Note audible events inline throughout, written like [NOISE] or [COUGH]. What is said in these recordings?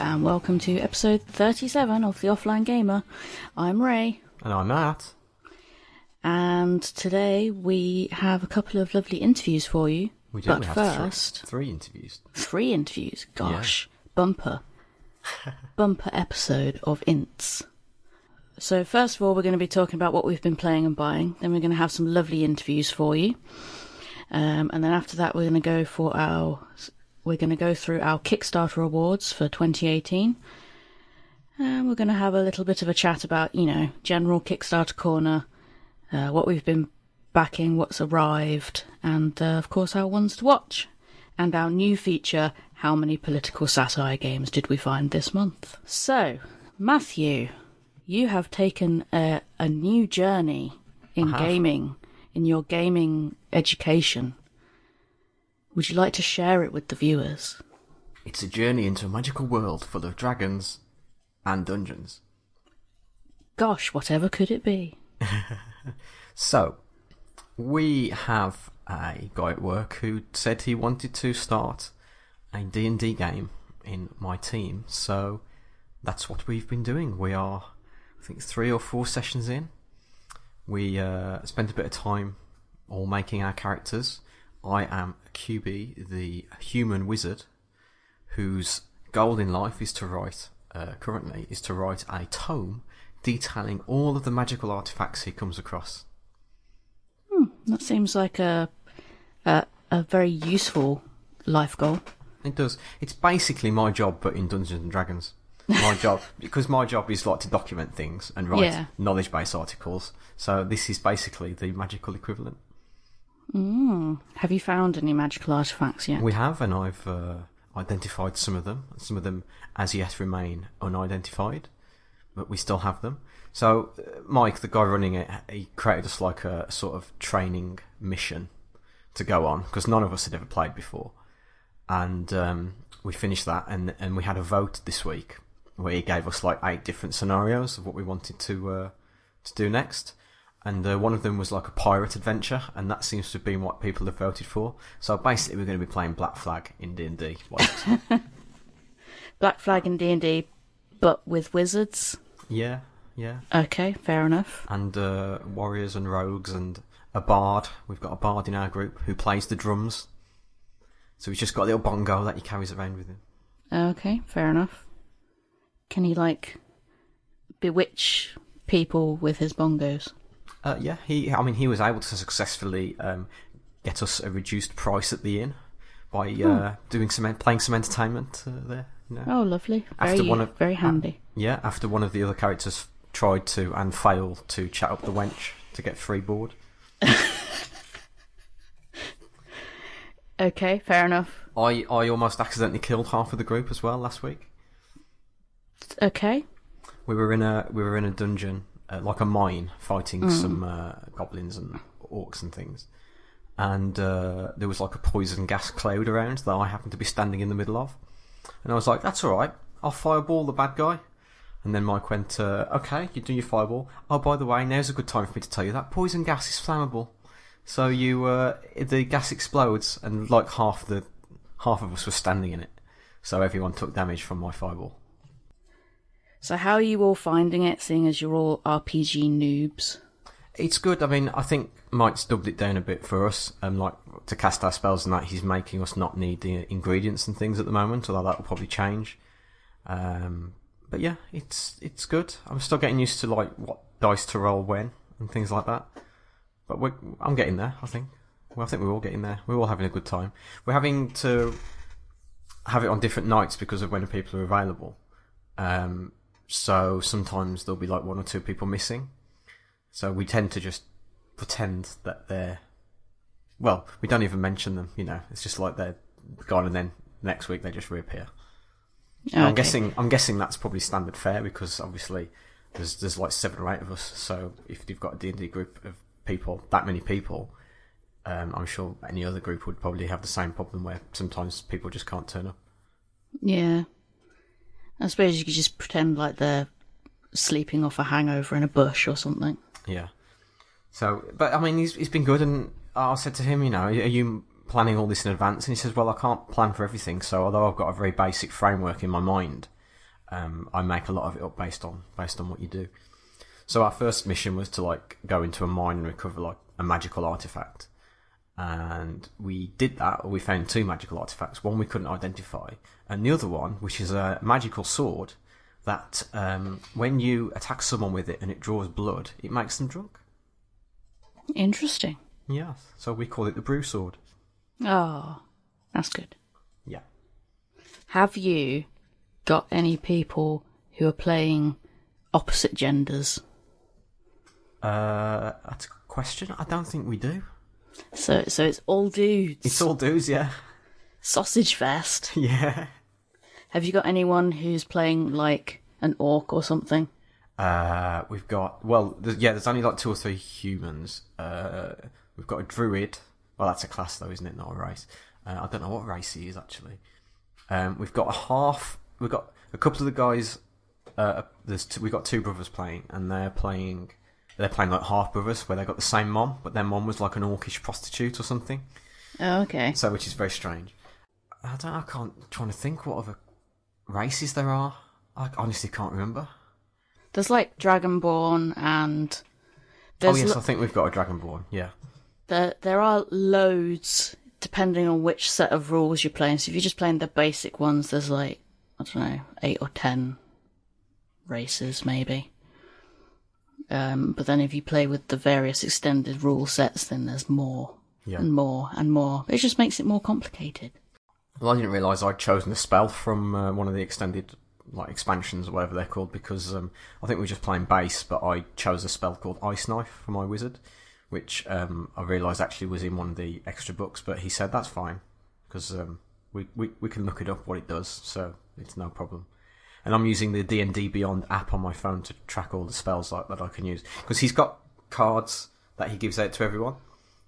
and welcome to episode 37 of The Offline Gamer. I'm Ray, And I'm Matt. and today we have a couple of lovely interviews for you. We do. but we have first, three, three interviews. three interviews. Gosh, bumper. [LAUGHS] bumper episode of Ints. So, first of all, we're going to be talking about what we've been playing and buying. Then, we're going to have some lovely interviews for you. Um, and then after that, we're going to go for our. We're going to go through our Kickstarter awards for 2018. And we're going to have a little bit of a chat about, you know, general Kickstarter corner, uh, what we've been backing, what's arrived, and uh, of course our ones to watch. And our new feature, how many political satire games did we find this month? So, Matthew, you have taken a, a new journey in gaming, in your gaming education. Would you like to share it with the viewers? It's a journey into a magical world full of dragons and dungeons. Gosh, whatever could it be? [LAUGHS] So, we have a guy at work who said he wanted to start a D&D game in my team. So, that's what we've been doing. We are, I think, three or four sessions in. We uh, spent a bit of time all making our characters. I am QB, the human wizard, whose goal in life is to write, uh, currently, is to write a tome detailing all of the magical artifacts he comes across. That seems like a a, a very useful life goal. It does. It's basically my job, but in Dungeons and Dragons. My job, [LAUGHS] because my job is like to document things and write Yeah. knowledge base articles. So this is basically the magical equivalent. Have you found any magical artifacts yet? We have, and I've uh, identified some of them. Some of them, as yet, remain unidentified, but we still have them. So, uh, Mike, the guy running it, he created us like a sort of training mission to go on because none of us had ever played before, and um, we finished that, and and we had a vote this week where he gave us like eight different scenarios of what we wanted to uh, to do next. And uh, one of them was like a pirate adventure, and that seems to have been what people have voted for. So basically, we're going to be playing Black Flag in D and D. [LAUGHS] Black Flag in D and D, but with wizards. Yeah, yeah, Okay, fair enough. and uh, warriors and rogues and a bard. We've got a bard in our group who plays the drums. So he's just got a little bongo that he carries around with him. Okay, fair enough. Can he like bewitch people with his bongos? Uh, yeah, he. I mean, he was able to successfully um, get us a reduced price at the inn by uh, doing some playing some entertainment uh, there. You know? Oh, lovely. After Very, one of- very handy. Yeah, after one of the other characters tried to and failed to chat up the wench to get free board. [LAUGHS] Okay, fair enough. I, I almost accidentally killed half of the group as well last week. Okay. We were in a we were in a dungeon, uh, like a mine, fighting some uh, goblins and orcs and things. And uh, there was like a poison gas cloud around that I happened to be standing in the middle of. And I was like, "That's all right. I'll fireball the bad guy." And then Mike went, uh, "Okay, you do your fireball. Oh, by the way, now's a good time for me to tell you that poison gas is flammable. So you uh, the gas explodes, and like half the half of us were standing in it. So everyone took damage from my fireball." So how are you all finding it, seeing as you're all RPG noobs? It's good. I mean, I think Mike's doubled it down a bit for us. Um, like to cast our spells and that, he's making us not need the ingredients and things at the moment. Although that will probably change. Um, but yeah, it's it's good. I'm still getting used to like what dice to roll when and things like that. But I'm getting there. I think. Well, I think we're all getting there. We're all having a good time. We're having to have it on different nights because of when people are available. Um, so sometimes there'll be like one or two people missing. So we tend to just pretend that they're. Well, we don't even mention them. You know, it's just like they're gone, and then next week they just reappear. And I'm guessing. I'm guessing that's probably standard fare because obviously there's there's like seven or eight of us. So if you've got a D and D group of people, that many people, um, I'm sure any other group would probably have the same problem where sometimes people just can't turn up. Yeah. I suppose you could just pretend like they're sleeping off a hangover in a bush or something. Yeah. So, but I mean, he's he's been good, and I said to him, you know, are you planning all this in advance? And he says, well, I can't plan for everything. So, although I've got a very basic framework in my mind, um, I make a lot of it up based on based on what you do. So our first mission was to like go into a mine and recover like a magical artifact, and we did that. We found two magical artifacts. One we couldn't identify, and the other one, which is a magical sword, that um, when you attack someone with it and it draws blood, it makes them drunk. Interesting. Yes. So we call it the brew sword. Oh, that's good. Yeah. Have you got any people who are playing opposite genders? Uh, that's a question. I don't think we do. So, so it's all dudes. It's all dudes, yeah. sausage fest. [LAUGHS] Yeah. Have you got anyone who's playing like an orc or something? Uh, we've got well, there's, yeah. There's only like two or three humans. Uh, we've got a druid. Well, that's a class though, isn't it? Not a race. Uh, I don't know what race he is actually. Um, we've got a half. We've got a couple of the guys. Uh, there's two, we've got two brothers playing, and they're playing. They're playing like half brothers, where they got the same mom, but their mom was like an orcish prostitute or something. Oh, okay. So, which is very strange. I don't. I can't. trying to think what other races there are. I honestly can't remember. There's like Dragonborn and oh yes, lo- I think we've got a Dragonborn. Yeah. there there are loads depending on which set of rules you're playing. So if you're just playing the basic ones, there's like I don't know eight or ten races maybe. Um, but then if you play with the various extended rule sets, then there's more Yeah. and more and more. It just makes it more complicated. Well, I didn't realise I'd chosen a spell from uh, one of the extended like expansions or whatever they're called because um, I think we were just playing base, but I chose a spell called Ice Knife for my wizard, which um, I realised actually was in one of the extra books. But he said that's fine because um, we, we we can look it up what it does, so it's no problem. And I'm using the D and D Beyond app on my phone to track all the spells like, that I can use because he's got cards that he gives out to everyone.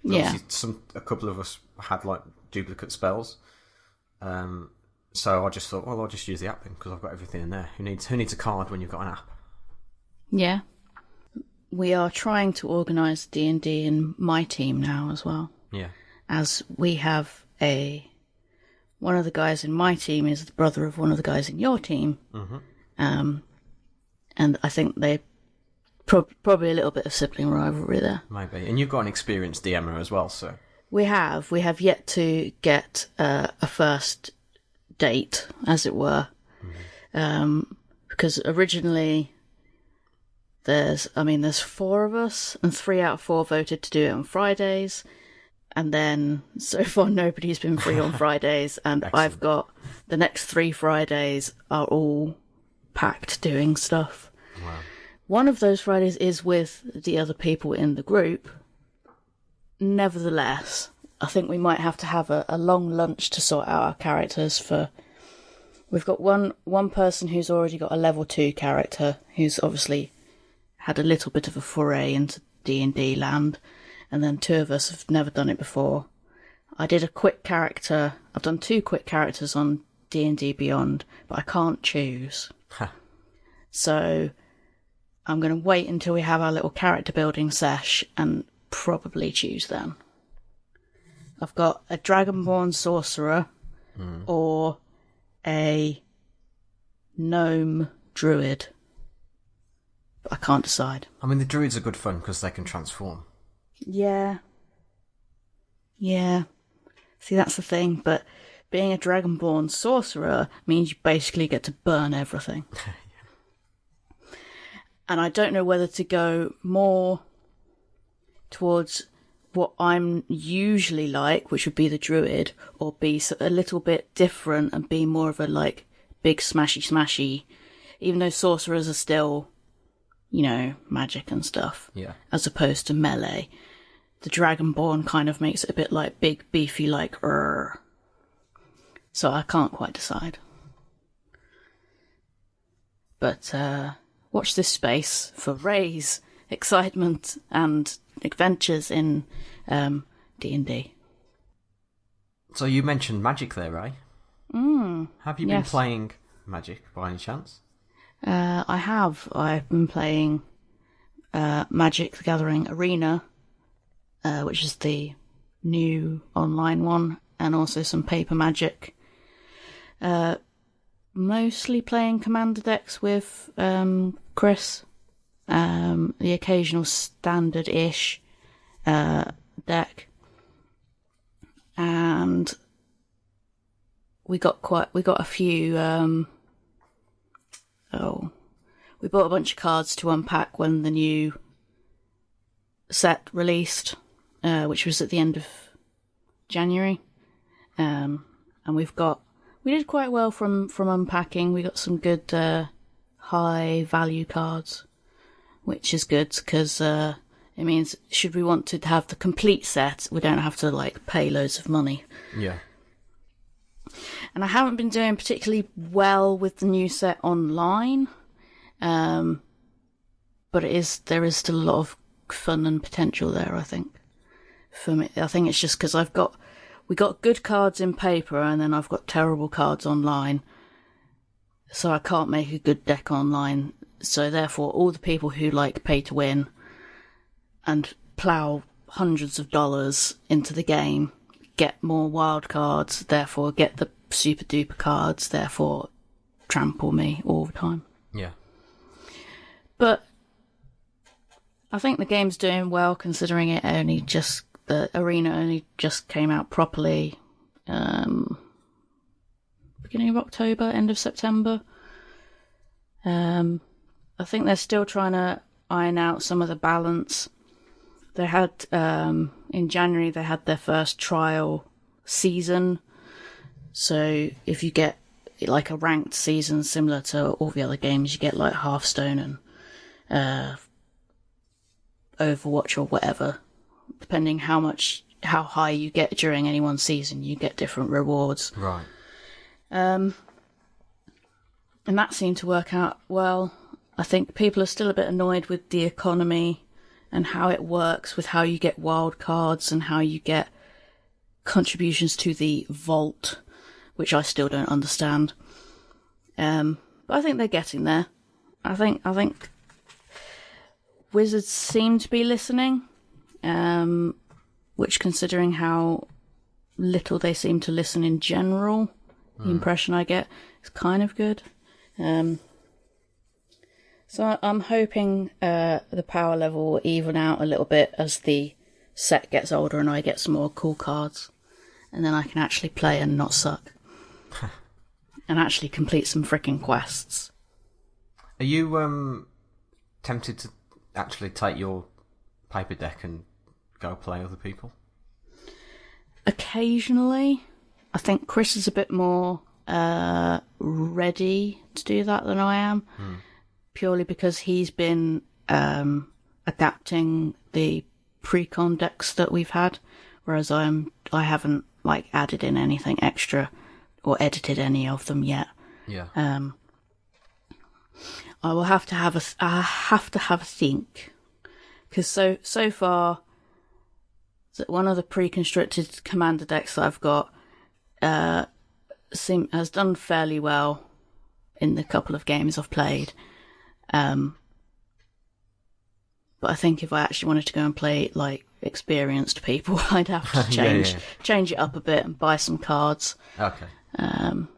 Yeah. Some a couple of us had like duplicate spells. Um, so I just thought, well, I'll just use the app then because I've got everything in there. Who needs who needs a card when you've got an app? Yeah. We are trying to organise D and D in my team now as well. Yeah, as we have a one of the guys in my team is the brother of one of the guys in your team, um, and I think they prob- probably a little bit of sibling rivalry there. maybe. And you've got an experienced DMer as well, so We have we have yet to get uh, a first date, as it were, um, because originally there's I mean there's four of us, and three out of four voted to do it on Fridays. And then [LAUGHS] so far nobody's been free on [LAUGHS] Fridays, and I've got the next three Fridays are all packed doing stuff. One of those Fridays is with the other people in the group. Nevertheless, I think we might have to have a, a long lunch to sort out our characters for. We've got one one person who's already got a level two character who's obviously had a little bit of a foray into D and D land, and then two of us have never done it before. I did a quick character. I've done two quick characters on D and D Beyond, but I can't choose. So I'm going to wait until we have our little character building sesh and probably choose then. I've got a Dragonborn sorcerer or a gnome druid. But I can't decide. I mean the druids are good fun because they can transform. Yeah. Yeah. See, that's the thing, but being a Dragonborn sorcerer means you basically get to burn everything. [LAUGHS] And I don't know whether to go more towards what I'm usually like, which would be the druid, or be a little bit different and be more of a like big smashy smashy, even though sorcerers are still, you know, magic and stuff Yeah, as opposed to melee. The Dragonborn kind of makes it a bit like big, beefy, like er. So I can't quite decide. But uh, watch this space for Ray's excitement and adventures in um, D&D. So you mentioned magic there, right? Mm, Have you been playing magic by any chance? Uh, I have. I've been playing uh, Magic the Gathering Arena, uh, which is the new online one, and also some Paper Magic. Uh, mostly playing commander decks with um, Chris. Um, the occasional standard-ish uh, deck, and we got quite we got a few. Um, oh, we bought a bunch of cards to unpack when the new set released, uh, which was at the end of January. Um, and we've got we did quite well from from unpacking. We got some good uh, high value cards, which is good because uh, it means should we want to have the complete set, we don't have to like pay loads of money. Yeah. And I haven't been doing particularly well with the new set online, um, but it is there is still a lot of fun and potential there. I think for me, I think it's just because I've got we got good cards in paper and then I've got terrible cards online. So I can't make a good deck online. So therefore all the people who like pay to win and plow hundreds of dollars into the game get more wild cards, therefore get the super duper cards, therefore trample me all the time. Yeah. But I think the game's doing well considering it only just the arena only just came out properly um, beginning of October, end of September. Um, I think they're still trying to iron out some of the balance. They had um, in January they had their first trial season. So if you get like a ranked season similar to all the other games, you get like Hearthstone and uh, Overwatch or whatever. Depending how much how high you get during any one season, you get different rewards. Right. Um, and that seemed to work out well. I think people are still a bit annoyed with the economy and how it works with how you get wild cards and how you get contributions to the vault, which I still don't understand. Um, but I think they're getting there. I think I think Wizards seem to be listening, um, which, considering how little they seem to listen in general, the impression I get is kind of good. Um, so I'm hoping uh, the power level will even out a little bit as the set gets older and I get some more cool cards, and then I can actually play and not suck, [LAUGHS] and actually complete some freaking quests. Are you um tempted to actually take your paper deck and go play other people? occasionally. I think Chris is a bit more uh, ready to do that than I am, purely because he's been um, adapting the pre-con decks that we've had, whereas I'm I haven't like added in anything extra or edited any of them yet. Yeah. Um, I will have to have a I have to have a think because so so far, that one of the pre-constructed commander decks that I've got uh, seem has done fairly well in the couple of games I've played. Um, but I think if I actually wanted to go and play like experienced people, [LAUGHS] I'd have to [LAUGHS] Yeah, change yeah. change it up a bit and buy some cards. okay. Um,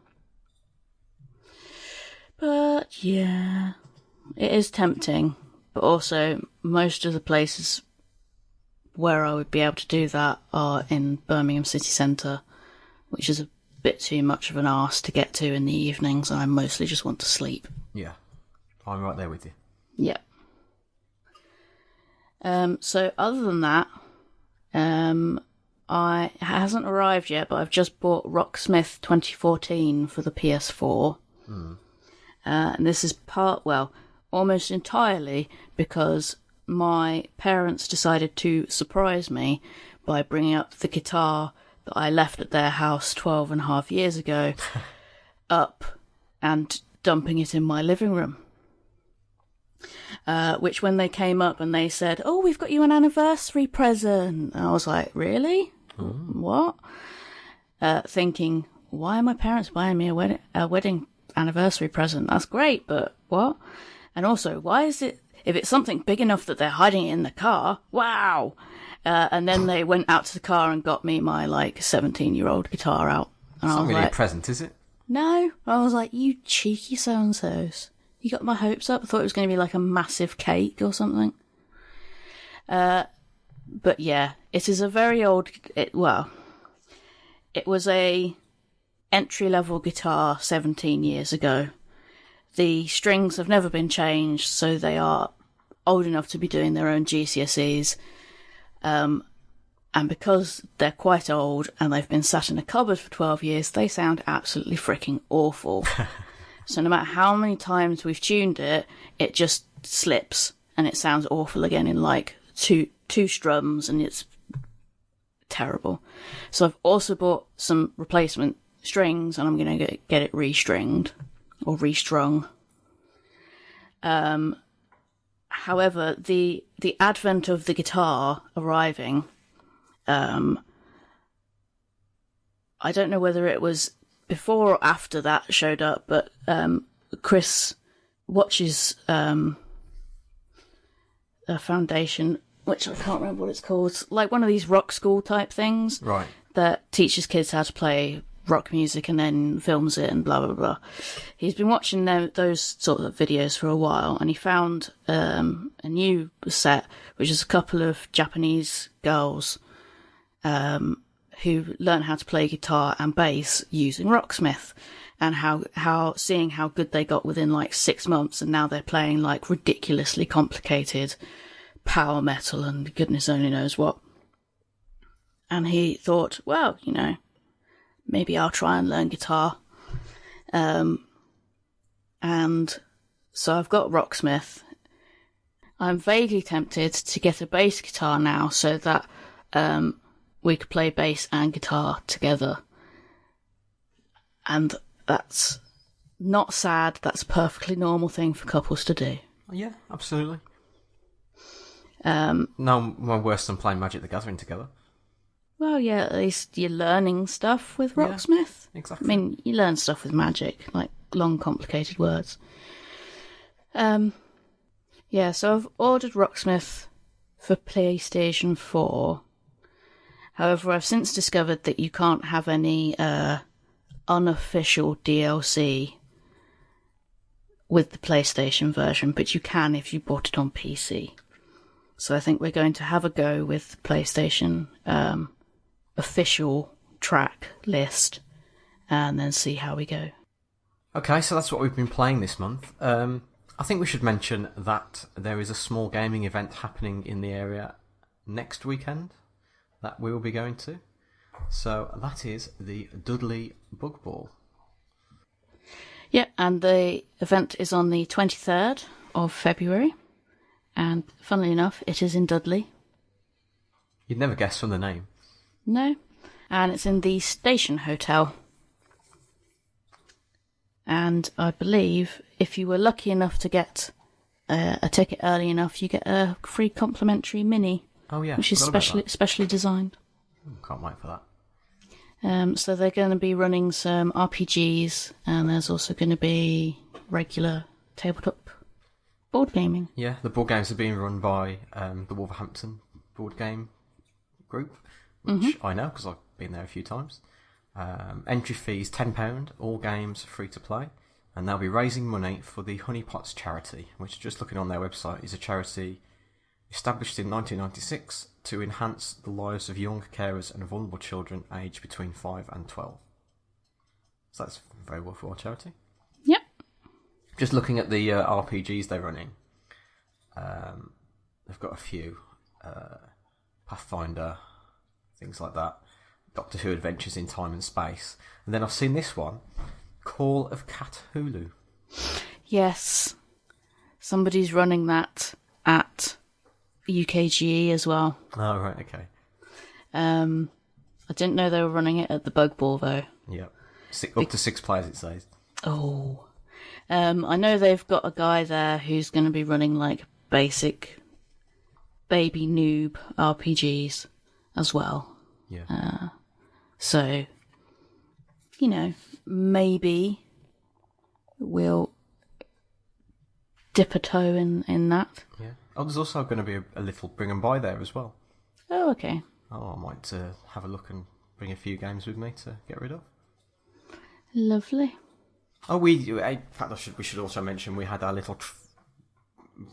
but yeah, it is tempting. But also, most of the places where I would be able to do that are in Birmingham city centre, which is a bit too much of an arse to get to in the evenings, and I mostly just want to sleep. Yeah. I'm right there with you. Yep. Um, so other than that, um, I it hasn't arrived yet, but I've just bought Rocksmith 2014 for the PS4. Uh, and this is part, well, almost entirely because my parents decided to surprise me by bringing up the guitar that I left at their house 12 and a half years ago [LAUGHS] up and dumping it in my living room. Uh, which when they came up and they said, "Oh, we've got you an anniversary present," and I was like, "Really? What?" Uh, thinking, "Why are my parents buying me a wedding a wedding anniversary present? That's great, but what?" And also, why is it if it's something big enough that they're hiding it in the car? Wow! Uh, and then they went out to the car and got me my like seventeen year old guitar out, and It's I not really like, a present, is it? No, I was like, you cheeky so and so's. You got my hopes up. I thought it was going to be like a massive cake or something. Uh, but yeah, it is a very old. It, well, it was a entry level guitar 17 years ago. The strings have never been changed, so they are old enough to be doing their own GCSEs. Um, and because they're quite old and they've been sat in a cupboard for 12 years, they sound absolutely freaking awful. [LAUGHS] so no matter how many times we've tuned it, it just slips and it sounds awful again in like two two strums and it's terrible. So I've also bought some replacement strings and I'm going to get, it restringed or restrung. Um, however, the the advent of the guitar arriving, um, I don't know whether it was before or after that showed up, but um, Chris watches um, a foundation, which I can't remember what it's called, like one of these rock school type things Right. that teaches kids how to play rock music and then films it and blah blah blah. He's been watching tho- those sort of videos for a while, and he found um, a new set, which is a couple of Japanese girls um, who learn how to play guitar and bass using Rocksmith, and how how seeing how good they got within like six months, and now they're playing like ridiculously complicated power metal and goodness only knows what. And he thought, well, you know, maybe I'll try and learn guitar. Um, and so I've got Rocksmith. I'm vaguely tempted to get a bass guitar now so that um, we could play bass and guitar together. And that's not sad, that's a perfectly normal thing for couples to do. Yeah, absolutely. Um, No, no worse than playing Magic the Gathering together. well, yeah, at least you're learning stuff with Yeah. Rocksmith. I mean, you learn stuff with magic, like long, complicated words. Um, yeah, so I've ordered Rocksmith for PlayStation 4. However, I've since discovered that you can't have any uh, unofficial DLC with the PlayStation version, but you can if you bought it on PC. So I think we're going to have a go with the PlayStation um, official track list and then see how we go. Okay, so that's what we've been playing this month. Um, I think we should mention that there is a small gaming event happening in the area next weekend that we will be going to. So that is the Dudley Bug Ball. Yep, and the event is on the 23rd of February. And funnily enough, it is in Dudley. You'd never guess from the name. No. And it's in the Station Hotel. And I believe if you were lucky enough to get uh, a ticket early enough, you get a free complimentary mini, Oh yeah, which is specially specially designed. Can't wait for that. Um, so they're going to be running some RPGs, and there's also going to be regular tabletop board gaming. Yeah, the board games are being run by um, the Wolverhampton board game group, which I know because I've been there a few times. Um, entry fees ten pound. All games are free to play, and they'll be raising money for the Honeypots charity, which just looking on their website is a charity established in 1996 to enhance the lives of young carers and vulnerable children aged between five and twelve. So that's very worthwhile charity Yep. just looking at the uh, RPGs they're running, um, they've got a few uh, Pathfinder, things like that, Doctor Who Adventures in Time and Space, and then I've seen this one, Call of Cthulhu. Yes. Somebody's running that at UKGE as well. Oh right, okay, Um, I didn't know they were running it at the Bug Ball though. yep, six, up to six players it says. Oh. Um, I know they've got a guy there who's going to be running like basic baby noob RPGs as well. Yeah, So, you know, maybe we'll dip a toe in, in that. yeah. Oh, there's also going to be a, a little bring and buy there as well. Oh, okay. Oh, I might uh, have a look and bring a few games with me to get rid of. Lovely. Oh, we. In fact, I should, we should also mention we had our little tr-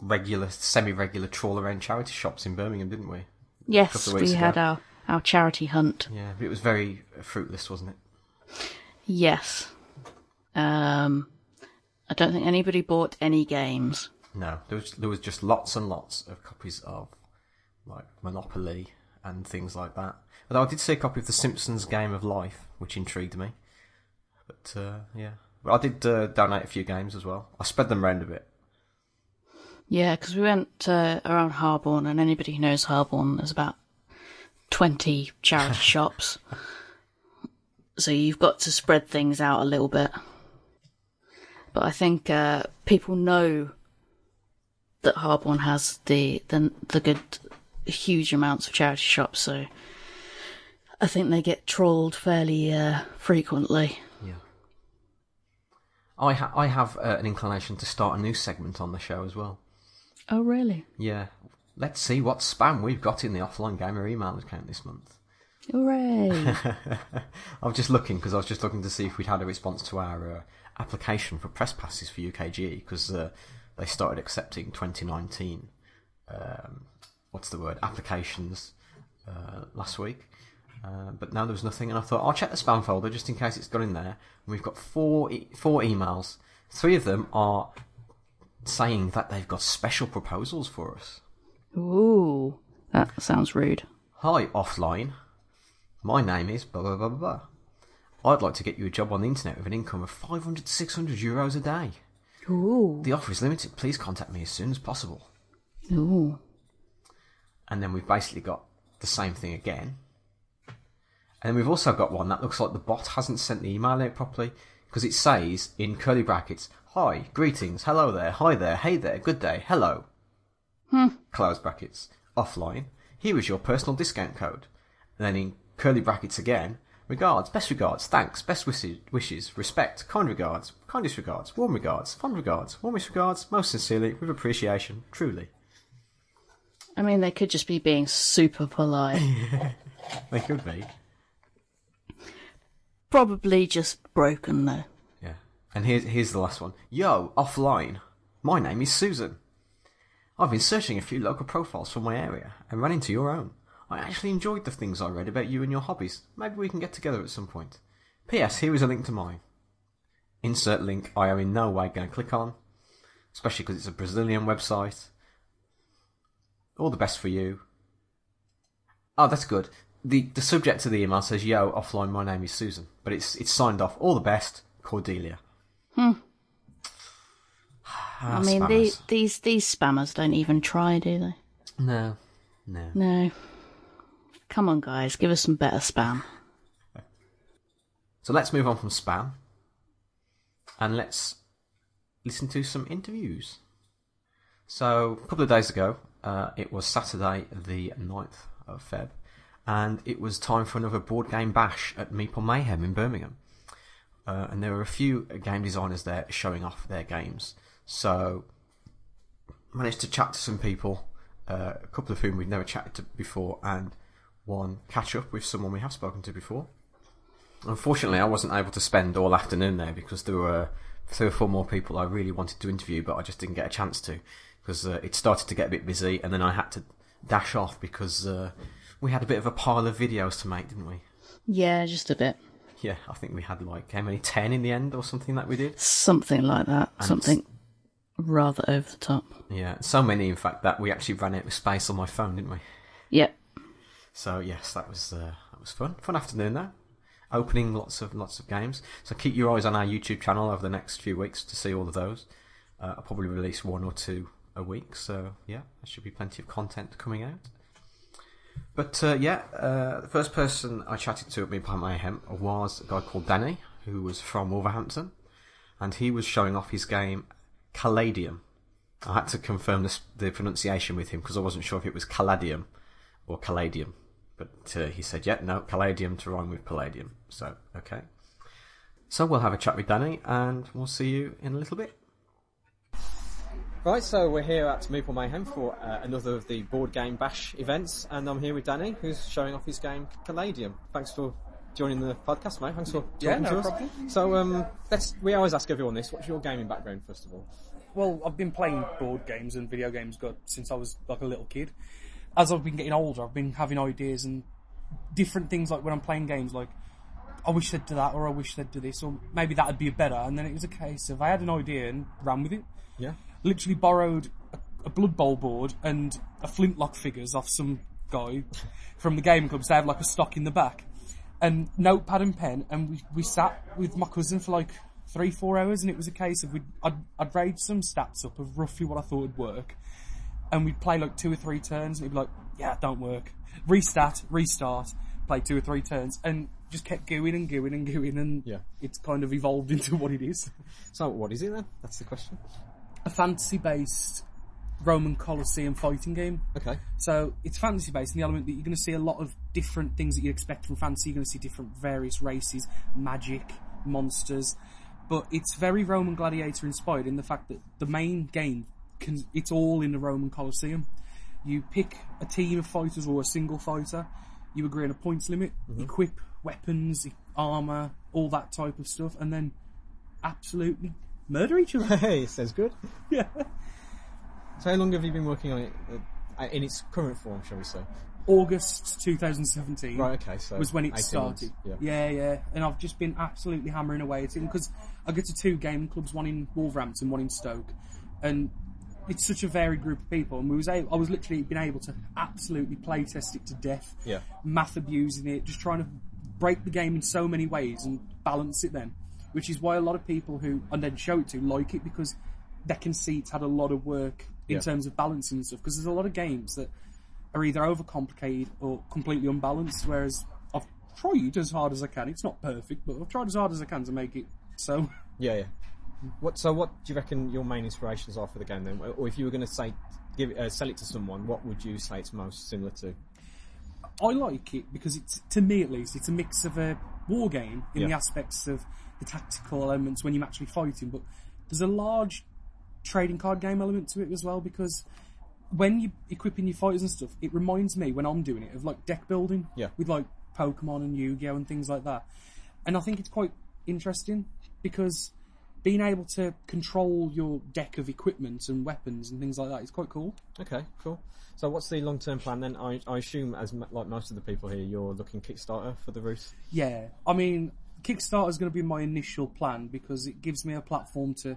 regular, semi-regular trawl around charity shops in Birmingham, didn't we? Yes, we weeks had our, our charity hunt. Yeah, but it was very fruitless, wasn't it? Yes. Um, I don't think anybody bought any games. No, there was there was just lots and lots of copies of like Monopoly and things like that. Although I did see a copy of The Simpsons Game of Life, which intrigued me. But uh, yeah, but I did uh, donate a few games as well. I spread them around a bit. Yeah, because we went uh, around Harborne, and anybody who knows Harborne, there's about 20 charity [LAUGHS] shops. So you've got to spread things out a little bit. But I think uh, people know that Harborne has the, the the good huge amounts of charity shops, so I think they get trolled fairly uh, frequently. Yeah. I ha- I have uh, an inclination to start a new segment on the show as well. Oh, really? Yeah. Let's see what spam we've got in the offline gamer email account this month. Hooray! [LAUGHS] I was just looking because I was just looking to see if we'd had a response to our uh, application for press passes for UKG because uh, they started accepting 2019. Um, what's the word? Applications uh, last week. Uh, but now there was nothing, and I thought I'll check the spam folder just in case it's got in there. And we've got four e- four emails. Three of them are saying that they've got special proposals for us. Ooh, that sounds rude. Hi, offline. My name is blah blah blah blah. blah. I'd like to get you a job on the internet with an income of 500 to 600 euros a day. Ooh. The offer is limited. Please contact me as soon as possible. Ooh. And then we've basically got the same thing again. And then we've also got one that looks like the bot hasn't sent the email out properly because it says in curly brackets, Hi, greetings, hello there, hi there, hey there, good day, hello. Hmm. Close brackets, offline. Here is your personal discount code. And then in curly brackets again, regards, best regards, thanks, best wishes, respect, kind regards, kindest regards, warm regards, fond regards, warmest regards, most sincerely, with appreciation, truly. I mean, they could just be being super polite. [LAUGHS] They could be. Probably just broken, though. Yeah. And here's here's the last one. Yo, offline. My name is Susan. I've been searching a few local profiles for my area and ran into your own. I actually enjoyed the things I read about you and your hobbies. Maybe we can get together at some point. P.S. Here is a link to mine. Insert link I am in no way going to click on, especially because it's a Brazilian website. All the best for you. Oh, that's good. The the subject of the email says, "Yo, offline. My name is Susan," but it's it's signed off. All the best, Cordelia. Hmm. I Ah, mean, spammers. the, these these spammers don't even try, do they? No, no. No. Come on, guys, give us some better spam. So let's move on from spam, and let's listen to some interviews. So a couple of days ago, uh, it was Saturday the 9th of Feb, and it was time for another board game bash at Meeple Mayhem in Birmingham. Uh, and there were a few game designers there showing off their games. So managed to chat to some people, uh, a couple of whom we'd never chatted to before, and one catch up with someone we have spoken to before. Unfortunately, I wasn't able to spend all afternoon there because there were three or four more people I really wanted to interview, but I just didn't get a chance to because uh, it started to get a bit busy, and then I had to dash off because uh, we had a bit of a pile of videos to make, didn't we? Yeah, just a bit. Yeah, I think we had like how many ten in the end or something that we did. Something like that. Something rather over the top. Yeah, so many in fact that we actually ran out of space on my phone, didn't we? Yep. So yes, that was uh, that was fun. Fun afternoon though. Opening lots of lots of games. So keep your eyes on our YouTube channel over the next few weeks to see all of those. Uh, I'll probably release one or two a week. So yeah, there should be plenty of content coming out. But uh, yeah, uh, the first person I chatted to at Meeple Mayhem was a guy called Danny, who was from Wolverhampton, and he was showing off his game Caladium. I had to confirm this, the pronunciation with him because I wasn't sure if it was Caladium or Caladium. But uh, he said, yeah, no, Palladium to rhyme with Palladium. So, okay. So we'll have a chat with Danny and we'll see you in a little bit. Right, so we're here at Meeple Mayhem for uh, another of the board game bash events, and I'm here with Danny, who's showing off his game Caladium. Thanks for joining the podcast, mate. Thanks for talking Yeah, no to us. problem. So, um, let's. We always ask everyone this. What's your gaming background, first of all? Well, I've been playing board games and video games got since I was like a little kid. As I've been getting older, I've been having ideas and different things. Like when I'm playing games, like I wish they'd do that, or I wish they'd do this, or maybe that'd be better. And then it was a case of I had an idea and ran with it. Yeah. Literally borrowed a, a Blood Bowl board and a Flintlock figures off some guy from the gaming club. So I have like a stock in the back and notepad and pen, and we, we sat with my cousin for like three, four hours, and it was a case of we'd, I'd, I'd raise some stats up of roughly what I thought would work, and we'd play like two or three turns, and it'd be like, yeah, don't work. Restart, restart, play two or three turns, and just kept going and going and going, and Yeah. it's kind of evolved into [LAUGHS] what it is. So, what is it then? That's the question. A fantasy-based Roman Colosseum fighting game. Okay. So it's fantasy based in the element that you're going to see a lot of different things that you expect from fantasy. You're going to see different various races, magic, monsters, but it's very Roman gladiator inspired in the fact that the main game can it's all in the Roman Colosseum. You pick a team of fighters or a single fighter. You agree on a points limit, equip weapons, armor, all that type of stuff, and then absolutely murder each other. [LAUGHS] Hey, sounds good. [LAUGHS] yeah. So, how long have you been working on it uh, in its current form, shall we say? August 2017. Right. Okay. So was when it started. Yeah. yeah, yeah. And I've just been absolutely hammering away at it because I go to two gaming clubs, one in Wolverhampton, one in Stoke, and it's such a varied group of people. And we was able, I was literally been able to absolutely play test it to death, Yeah. math abusing it, just trying to break the game in so many ways and balance it. Then, which is why a lot of people who and then show it to like it because they can see it's had a lot of work in Yeah. terms of balancing and stuff. Because there's a lot of games that are either overcomplicated or completely unbalanced. Whereas I've tried as hard as I can. It's not perfect, but I've tried as hard as I can to make it so. Yeah, yeah. What? So, what do you reckon your main inspirations are for the game then? Or if you were going to say, give uh, sell it to someone, what would you say it's most similar to? I like it because it's, to me at least, it's a mix of a war game in Yeah. the aspects of the tactical elements when you're actually fighting, but there's a large trading card game element to it as well because when you're equipping your fighters and stuff, it reminds me when I'm doing it of like deck building Yeah. with like Pokemon and Yu-Gi-Oh and things like that. And I think it's quite interesting because being able to control your deck of equipment and weapons and things like that is quite cool. Okay, cool. So, what's the long-term plan then? I, I assume, as m- like most of the people here, you're looking Kickstarter for the Ruth. Yeah, I mean, Kickstarter is going to be my initial plan because it gives me a platform to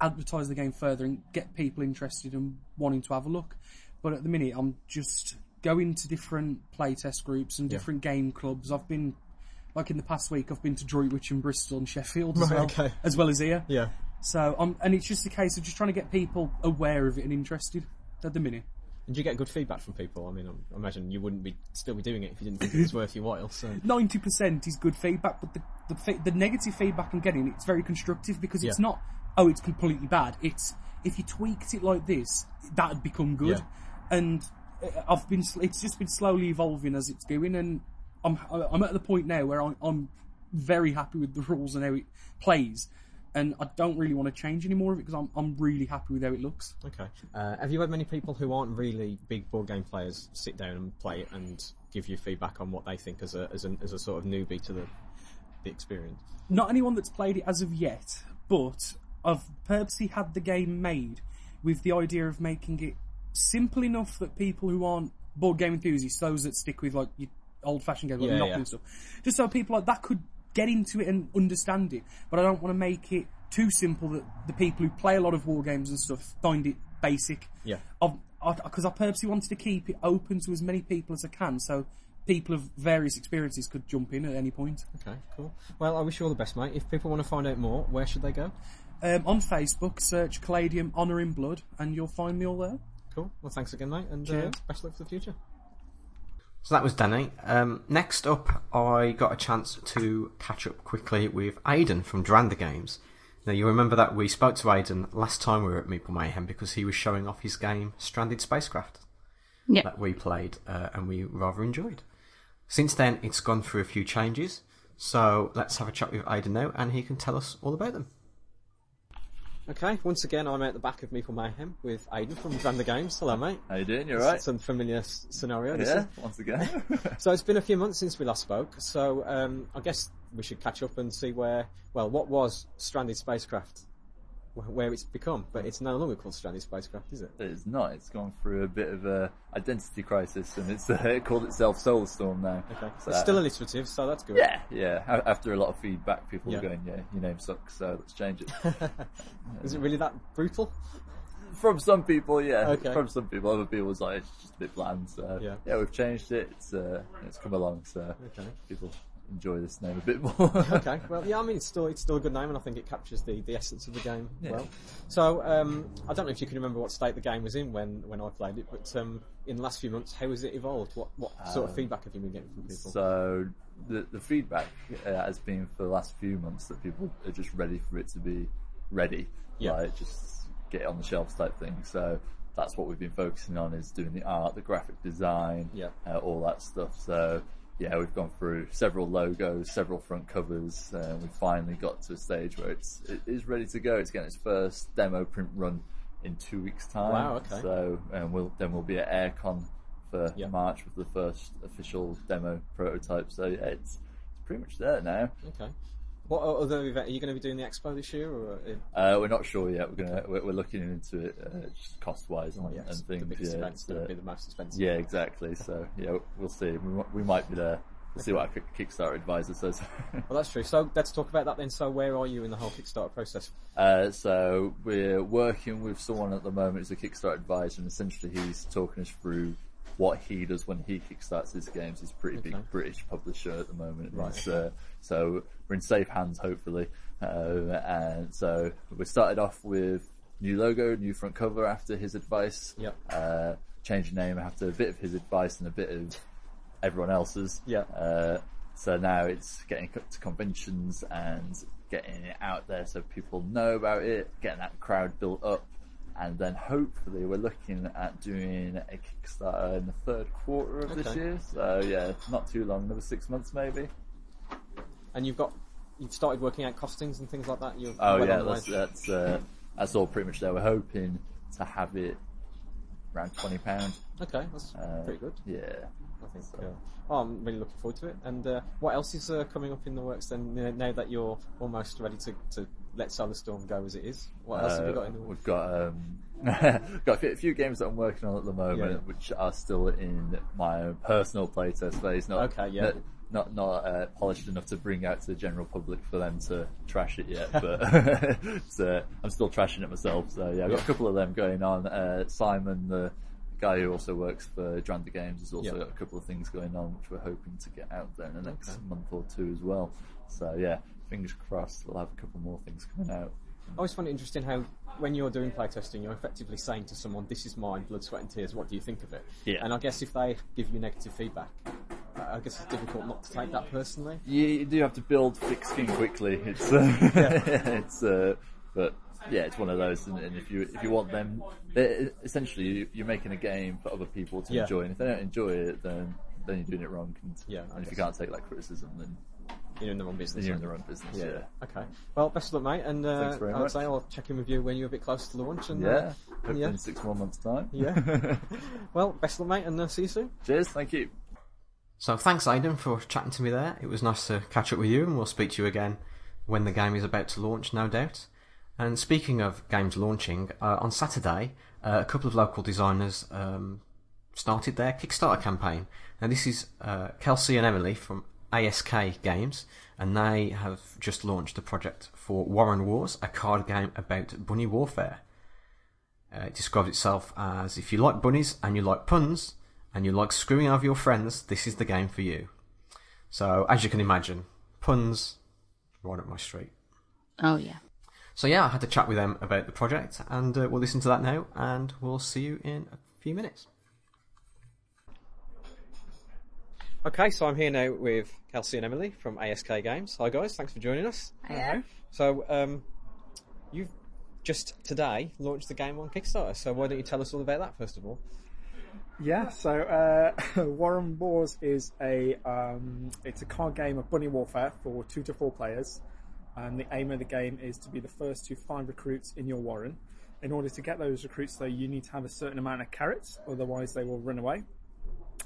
advertise the game further and get people interested and wanting to have a look. But at the minute, I'm just going to different playtest groups and Yeah. different game clubs. I've been, like in the past week, I've been to Droitwich and Bristol and Sheffield as Right, well, okay. as well as here. Yeah. So, um, and it's just a case of just trying to get people aware of it and interested at the minute. And do you get good feedback from people? I mean, I'm- imagine you wouldn't be still be doing it if you didn't think it was [LAUGHS] worth your while. So, ninety percent is good feedback, but the the, the negative feedback I'm getting it's very constructive because it's Yeah. not oh it's completely bad. It's if you tweaked it like this, that'd become good. Yeah. And uh, I've been it's just been slowly evolving as it's going, and I'm I'm at the point now where I'm, I'm very happy with the rules and how it plays. And I don't really want to change any more of it because I'm I'm really happy with how it looks. okay. Uh, have you had many people who aren't really big board game players sit down and play it and give you feedback on what they think as a as a, as a sort of newbie to the the experience? not anyone that's played it as of yet, but I've purposely had the game made with the idea of making it simple enough that people who aren't board game enthusiasts, those that stick with like your old fashioned games like Yeah, Monopoly yeah. and stuff, just so people like that could get into it and understand it. But I don't want to make it too simple that the people who play a lot of war games and stuff find it basic. Yeah. Because I, purposely wanted to keep it open to as many people as I can, so people of various experiences could jump in at any point. Okay, cool. Well, I wish you all the best, mate. If people want to find out more, where should they go? Um, on Facebook, search Caladium Honour in Blood, and you'll find me all there. Cool. Well, thanks again, mate, and uh, best luck for the future. So that was Danny. Um, next up, I got a chance to catch up quickly with Aidan from Duranda Games. Now, you remember that we spoke to Aidan last time we were at Meeple Mayhem because he was showing off his game Stranded Spacecraft Yeah. that we played uh, and we rather enjoyed. Since then, it's gone through a few changes, so let's have a chat with Aidan now and he can tell us all about them. Okay, once again, I'm at the back of Meeple Mayhem with Aidan from Vander Games. Hello, mate. How you doing? You're right. Some familiar s- scenario. Yeah, once again. [LAUGHS] [LAUGHS] So it's been a few months since we last spoke. So um, I guess we should catch up and see where, well, what was Stranded Spacecraft, where it's become. But it's no longer called Stranded Spacecraft, is it? it's not. It's gone through a bit of a identity crisis, and it's [LAUGHS] uh, called itself Solar Storm now. Okay, So- it's still alliterative, so that's good. Yeah, yeah. After a lot of feedback, people Yeah. were going, "Yeah, your name sucks, so let's change it." [LAUGHS] Is it really that brutal? From some people, yeah. Okay. From some people, other people was like, "It's just a bit bland." So Yeah. yeah, we've changed it. It's uh, it's come along, so Okay. people enjoy this name a bit more. [LAUGHS] okay, well, yeah, I mean, it's still it's still a good name, and I think it captures the, the essence of the game Yeah. well. So, um, I don't know if you can remember what state the game was in when, when I played it, but um, in the last few months, how has it evolved? What what sort of feedback have you been getting from people? Um, So the the feedback uh, has been for the last few months that people are just ready for it to be ready, Yeah. like just get it on the shelves type thing. So that's what we've been focusing on is doing the art, the graphic design, Yeah. uh, all that stuff. So yeah, we've gone through several logos, several front covers, and we finally got to a stage where it's it is ready to go. It's getting its first demo print run in two weeks' time. Wow, okay. So and we'll then we'll be at AireCon for Yeah. March with the first official demo prototype. So yeah, it's, it's pretty much there now. Okay. What other event are you going to be doing the expo this year, or uh, Uh, we're not sure yet. We're gonna we're, we're looking into it uh, just cost wise and, oh, yes, and things. the biggest yeah, event's going to be the most expensive? yeah, exactly. So yeah, we'll see. We, we might be there. We'll see what our Kickstarter advisor says. [LAUGHS] Well, that's true. So let's talk about that then. So where are you in the whole Kickstarter process? Uh, so we're working with someone at the moment who's a Kickstarter advisor, and essentially he's talking us through what he does when he kickstarts his games. He's a pretty Okay. big British publisher at the moment, Right. uh, so we're in safe hands, hopefully. Uh, and so we started off with new logo, new front cover after his advice. Yep. Uh, change name after a bit of his advice and a bit of everyone else's. Yeah. Uh, so now it's getting to conventions and getting it out there so people know about it, getting that crowd built up, and then hopefully we're looking at doing a Kickstarter in the third quarter of this year. So yeah, not too long, another six months maybe. And you've got you've started working out costings and things like that. You're Oh well yeah, that's that's uh, that's all pretty much there. We're hoping to have it around twenty pound. okay. That's Uh, pretty good. Yeah. I think. So- Uh, oh, I'm really looking forward to it. And uh, what else is uh, coming up in the works then? Now that you're almost ready to, to let Solar Storm go as it is, what else have you Uh, got in the? We've got um, [LAUGHS] got a few, games that I'm working on at the moment, Yeah. which are still in my own personal playtest phase. Not Okay, yeah. not not, not uh, polished enough to bring out to the general public for them to trash it yet. But [LAUGHS] it's, uh, I'm still trashing it myself. So yeah, I've got a couple of them going on. Uh, Simon, the guy who also works for Dranda Games, has also Yeah. got a couple of things going on, which we're hoping to get out there in the next Okay. month or two as well. So yeah, fingers crossed, we'll have a couple more things coming out. I always find it interesting how when you're doing playtesting, you're effectively saying to someone, "This is mine, blood, sweat, and tears. What do you think of it?" Yeah. And I guess if they give you negative feedback, I I guess it's difficult not to take that personally. you, you do have to build thick skin quickly. It's uh, [LAUGHS] it's uh, but yeah, it's one of those. And, and if you if you want them, essentially you- you're making a game for other people to Yeah. enjoy, and if they don't enjoy it, then then you're doing it wrong. And, Yeah, and if you can't take that criticism, then, You're in the wrong business. you're in aren't the wrong business. Yeah, Okay. Well, best of luck, mate. And uh, Thanks very I would much. say I'll check in with you when you're a bit closer to launch. And, yeah. Uh, Hopefully yeah. in six more months' time. yeah. [LAUGHS] well, best of luck, mate, and uh, see you soon. Cheers. Thank you. So thanks, Aidan, for chatting to me there. It was nice to catch up with you, and we'll speak to you again when the game is about to launch, no doubt. And speaking of games launching, uh, on Saturday, uh, a couple of local designers um, started their Kickstarter campaign. Now, this is uh, Kelsey and Emily from ASK Games, and they have just launched a project for Warren Wars, a card game about bunny warfare. Uh, it describes itself as if you like bunnies and you like puns and you like screwing over your friends, this is the game for you. So, as you can imagine, puns right up my street. Oh yeah. So, yeah, I had to chat with them about the project, and uh, we'll listen to that now, and we'll see you in a few minutes. Okay, so I'm here now with Kelsey and Emily from ASK Games. Hi, guys. Thanks for joining us. Hello. So, um, you've just today launched the game on Kickstarter. So, why don't you tell us all about that first of all? Yeah, so uh, [LAUGHS] Warren Wars is a um, it's a card game of bunny warfare for two to four players. And the aim of the game is to be the first to find recruits in your warren. In order to get those recruits, though, you need to have a certain amount of carrots, otherwise they will run away.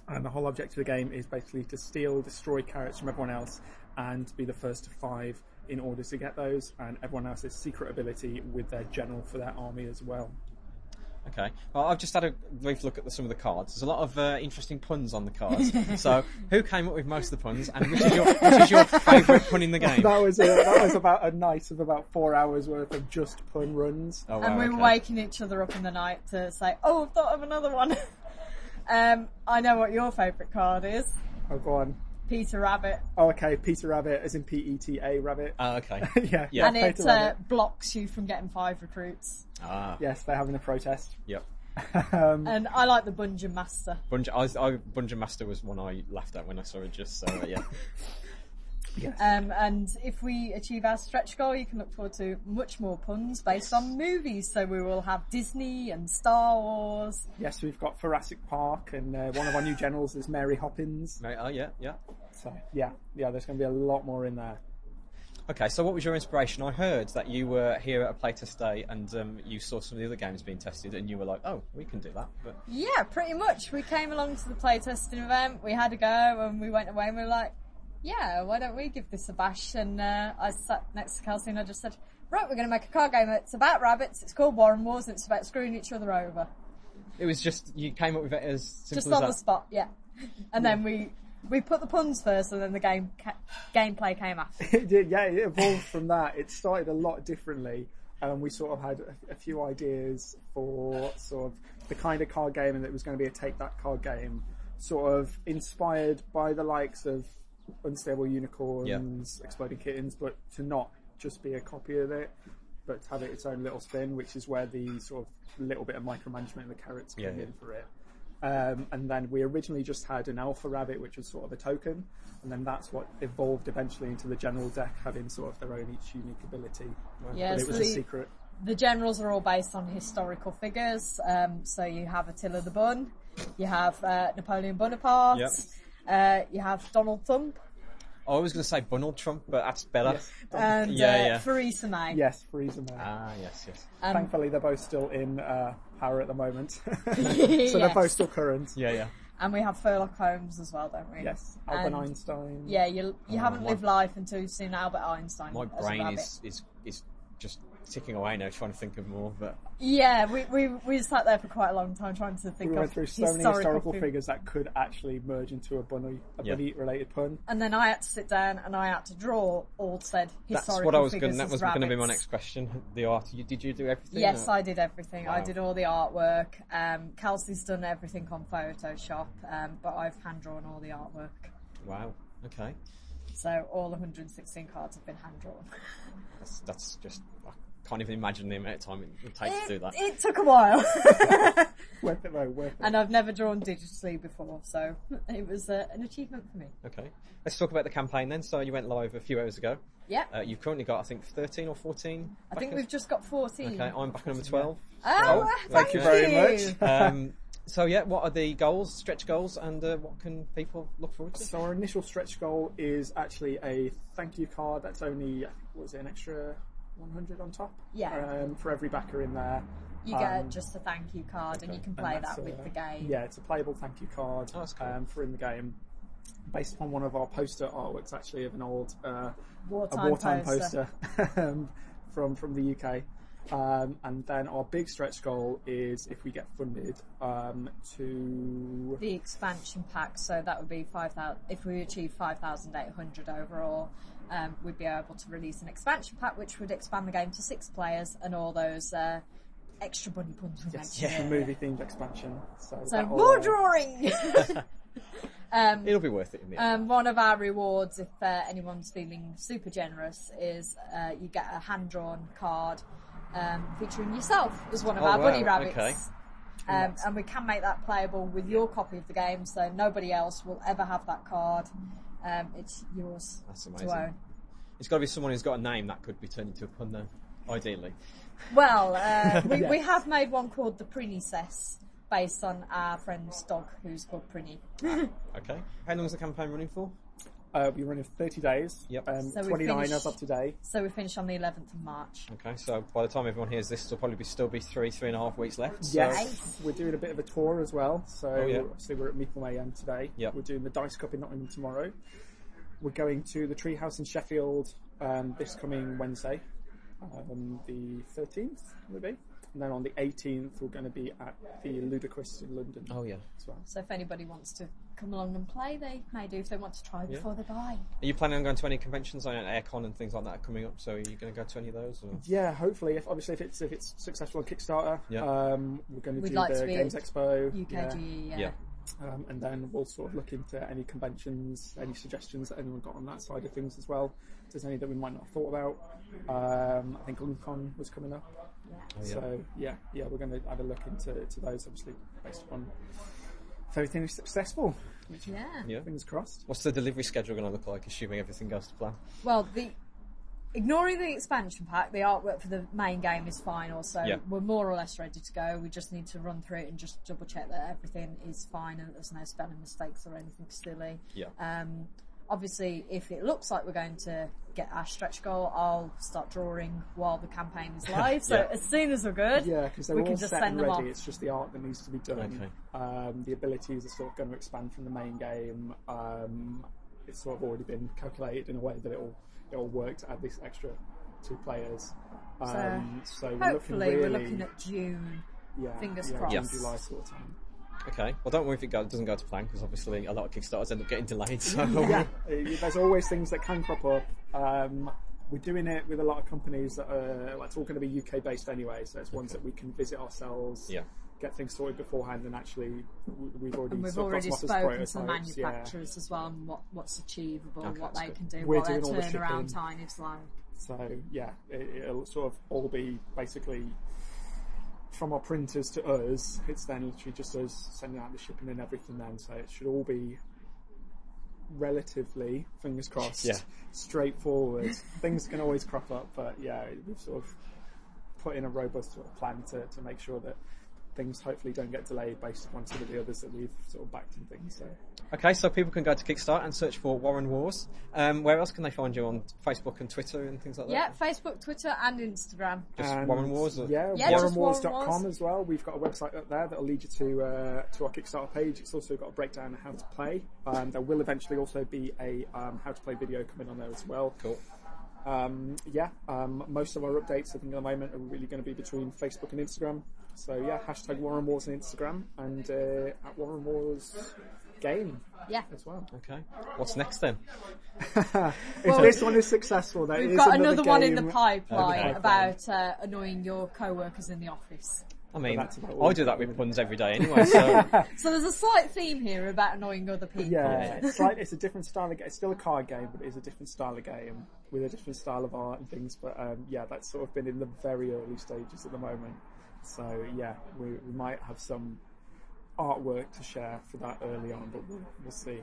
And the whole object of the game is basically to steal, destroy carrots from everyone else, and be the first to five in order to get those. And everyone else's secret ability with their general for their army as well. Okay. Well, I've just had a brief look at the, some of the cards. There's a lot of uh, interesting puns on the cards. [LAUGHS] so, who came up with most of the puns, and which is your, which is your favourite pun in the game? That was a, that was about a night of about four hours worth of just pun runs. Oh, wow, and we were okay. waking each other up in the night to say, "Oh, I've thought of another one." [LAUGHS] um, I know what your favourite card is, Oh, go on. Peter Rabbit, Oh, okay. Peter Rabbit, as in P E T A Rabbit. Oh, okay. [LAUGHS] yeah, Yeah. and it uh, blocks you from getting five recruits. Ah, Yes, they're having a protest. yep. [LAUGHS] Um, And I like the Bungeon Master. Bunge, I, was- I, Bungeon Master was one I laughed at when I saw it. Just so, uh, yeah. [LAUGHS] Um, and if we achieve our stretch goal, you can look forward to much more puns based on movies. So we will have Disney and Star Wars. yes, we've got Jurassic Park, and uh, one of our new generals is Mary Hoppins. Right, Oh, yeah, yeah. So yeah, yeah, there's going to be a lot more in there. Okay, so what was your inspiration? I heard that you were here at a playtest day and um, you saw some of the other games being tested, and you were like, "Oh, we can do that." But Yeah, pretty much. We came along to the playtesting event, we had a go, and we went away and we were like, yeah, why don't we give this a bash? And uh, I sat next to Kelsey and I just said, right, we're going to make a card game. It's about rabbits, it's called Warren Wars, and it's about screwing each other over. it was just you came up with it as simple Just as on that. the spot, yeah. And then we we put the puns first, and then the game ca- gameplay came after. [LAUGHS] It did, yeah, it evolved from that. It started a lot differently, and we sort of had a, a few ideas for sort of the kind of card game, and it was going to be a take that card game, sort of inspired by the likes of Unstable Unicorns, Exploding Kittens, but to not just be a copy of it, but to have it its own little spin, which is where the sort of little bit of micromanagement and the carrots came Yeah, yeah. in for it. Um, and then we originally just had an alpha rabbit, which was sort of a token, and then that's what evolved eventually into the general deck having sort of their own each unique ability. Yeah, but it so was a the- secret. The generals are all based on historical figures. Um, so you have Attila the Bun, you have uh, Napoleon Bonaparte, Yep. Uh, you have Donald Trump, Oh, I was going to say Bunald Trump, but that's better. Yes, and Yeah, uh, yeah. Theresa May. yes, Frieza Man. Ah, yes, yes. Um, Thankfully, they're both still in uh, power at the moment, [LAUGHS] [LAUGHS] so they're both still current. Yeah, yeah. And we have Sherlock Holmes as well, don't we? Yes, Albert And- Einstein. Yeah, you you Oh, haven't my- lived life until you've seen Albert Einstein. My brain is, is is just ticking away now, trying to think of more. But Yeah, we, we we sat there for quite a long time trying to think We of went through so many historical historical figures that could actually merge into a bunny, a Yeah. bunny related pun. And then I had to sit down and I had to draw all said that's historical what I was going. That was going to be my next question. The art. You, did you do everything? Yes, or- I did everything. I did all the artwork. Um, Kelsey's done everything on Photoshop, um, but I've hand drawn all the artwork. Wow. Okay. So all 116 cards have been hand drawn. That's that's just. I can't even imagine the amount of time it would take to do that. It took a while, [LAUGHS] Worth it though, worth it. and I've never drawn digitally before, so it was uh, an achievement for me. Okay. Let's talk about the campaign then. So you went live a few hours ago. Yeah, Uh, you've currently got, I think, 13 or 14. I think we've just got 14. Okay, I'm back at number 12. Oh, thank thank, you very much. [LAUGHS] Um, so yeah, what are the goals, stretch goals, and uh, what can people look forward to? So our initial stretch goal is actually a thank you card. That's only what was it an extra 100 on top? Yeah. Um, for every backer in there. You get Um, just a thank you card, and you can play that's that with a- the game. Yeah, it's a playable thank you card Oh, that's cool. um, for in the game, based upon one of our poster artworks actually of an old uh, Wartime a wartime poster. poster, [LAUGHS] um, from from the UK. Um, and then our big stretch goal is if we get funded um, to the expansion pack, so that would be five thousand. If we achieve five thousand eight hundred overall, um, we'd be able to release an expansion pack, which would expand the game to six players and all those uh, extra bunny puns we yes, mentioned. the movie themed expansion. So, So more uh, drawing. [LAUGHS] um, It'll be worth it in the end. um, one of our rewards, if uh, anyone's feeling super generous, is uh, you get a hand drawn card um, featuring yourself as one of Oh, our bunny rabbits. okay. Um, and we can make that playable with your copy of the game, so nobody else will ever have that card. Um, it's yours That's to amazing. own. It's got to be someone who's got a name that could be turned into a pun, though. Ideally. Well, uh, [LAUGHS] we, we have made one called the Princess, based on our friend's dog who's called Prinny. Okay. How long is the campaign running for? Uh, we run in 30 days. Yep. Um, So we 29 finished- as of today. So we finish on the 11th of March. Okay, so by the time everyone hears this, there'll probably be, still be three, three and a half weeks left. So Yes, we're doing a bit of a tour as well. So Oh, yeah. obviously we're at Meeple Mayhem today. Yep. We're doing the Dice Cup in Nottingham tomorrow. We're going to the Treehouse in Sheffield um, this coming Wednesday, um, the 13th, maybe. And then on the 18th, we're going to be at the Ludicrous in London Oh yeah. as well. So if anybody wants to come along and play, they may do if they want to try before they buy. Are you planning on going to any conventions? I know AireCon and things like that coming up. So are you going to go to any of those? Or? Yeah, hopefully, if obviously if it's if it's successful on Kickstarter, Yeah. um, we're going to We'd do like the to Games Expo. yeah. UKG, yeah. Yeah. Um, and then we'll sort of look into any conventions, any suggestions that anyone got on that side of things as well. If there's any that we might not have thought about. Um, I think LumeCon was coming up. Oh, yeah. So yeah, yeah, we're going to have a look into to those obviously based upon if everything is successful. Which Yeah. Yeah. fingers crossed. What's the delivery schedule going to look like, assuming everything goes to plan? Well, the ignoring the expansion pack, the artwork for the main game is fine. Also, Yeah. we're more or less ready to go. We just need to run through it and just double check that everything is fine and there's no spelling mistakes or anything silly. Yeah. Um, obviously, if it looks like we're going to get our stretch goal, I'll start drawing while the campaign is [LAUGHS] live. So Yeah. as soon as we're good, Yeah, because they're we all can just set send and them ready. off. It's just the art that needs to be done. Okay. Um, the abilities are sort of going to expand from the main game. Um, it's sort of already been calculated in a way that it'll it'll work to add this extra two players. Um, so, we're Hopefully, looking really, we're looking at June. yeah, fingers yeah, crossed. June, Yes. July sort of time. Okay. Well, don't worry if it go, doesn't go to plan, because obviously a lot of Kickstarters end up getting delayed. [LAUGHS] So yeah, there's always things that can crop up. Um, we're doing it with a lot of companies that are, like, it's all going to be UK based anyway, so it's ones that we can visit ourselves, Yeah. get things sorted beforehand, and actually we've already And we've already spoken to the prototypes, yeah. manufacturers as well and what, what's achievable, Okay, what they good. can do, We're what their doing all the turnaround time is like. So yeah, it, it'll sort of all be basically from our printers to us. It's then literally just us sending out the shipping and everything. Then, so it should all be relatively, fingers crossed, Yeah. straightforward. Things can always crop up, but yeah, we've sort of put in a robust sort of plan to, to make sure that things hopefully don't get delayed based upon some of the others that we've sort of backed and things. So Okay, so people can go to Kickstarter and search for Warren Wars. Um, where else can they find you on Facebook and Twitter and things like that? Yeah. Facebook, Twitter, and Instagram. Just And, Warren Wars. Or? Yeah, Yeah, just warrenwars.com Warren as well. We've got a website up there that'll lead you to uh, to our Kickstarter page. It's also got a breakdown of how to play. Um, there will eventually also be a um, how to play video coming on there as well. Cool. Um, yeah, um, most of our updates I think at the moment are really going to be between Facebook and Instagram. So yeah, hashtag Warren Wars on Instagram and uh, at Warren Wars game Yeah. as well. Okay. What's next then? [LAUGHS] if this one is successful, there We've is got another, another one in the pipeline Okay. about uh, annoying your co-workers in the office. I mean, that's about all I do that with isn't puns every day anyway. So [LAUGHS] So there's a slight theme here about annoying other people. Yeah, it's like it's a different style of game. It's still a card game, but it is a different style of game with a different style of art and things. But um, yeah, that's sort of been in the very early stages at the moment. So yeah, we, we might have some artwork to share for that early on, but we'll, we'll see.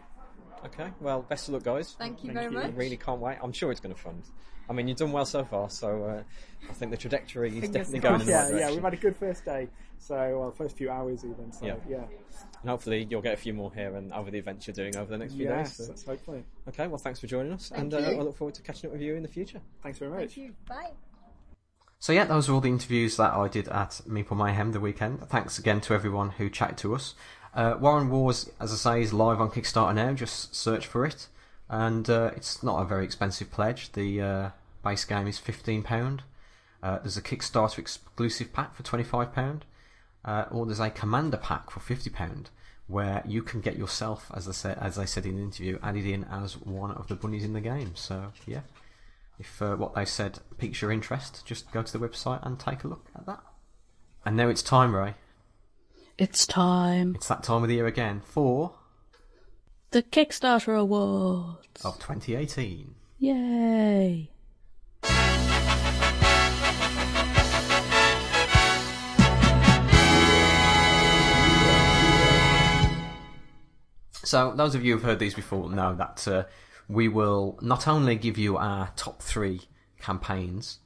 okay. Well, best of luck, guys. Thank you Thank very you. I much. really can't wait. I'm sure it's going to fund. I mean, you've done well so far, so uh, I think the trajectory is definitely going in the yeah, right yeah, direction. we've had a good first day. So well, first few hours even. So Yeah. yeah, And hopefully you'll get a few more here and over the events you're doing over the next few yes, days. so- hopefully. Okay, well, thanks for joining us, Thank and uh, you. I look forward to catching up with you in the future. Thanks very much. Thank you. Bye. So yeah, those are all the interviews that I did at Meeple Mayhem the weekend. Thanks again to everyone who chatted to us. Uh, Warren Wars, as I say, is live on Kickstarter now. Just search for it, and uh, it's not a very expensive pledge. The uh, base game is fifteen pound. Uh, there's a Kickstarter exclusive pack for twenty five pound, uh, or there's a Commander pack for fifty pound, where you can get yourself, as I said, as I said in the interview, added in as one of the bunnies in the game. So yeah, if uh, what they said piques your interest, just go to the website and take a look at that. And now it's time, Ray. It's time. It's that time of the year again for The Kickstarter Awards. of 2018. Yay. So those of you who've heard these before know that uh, we will not only give you our top three campaigns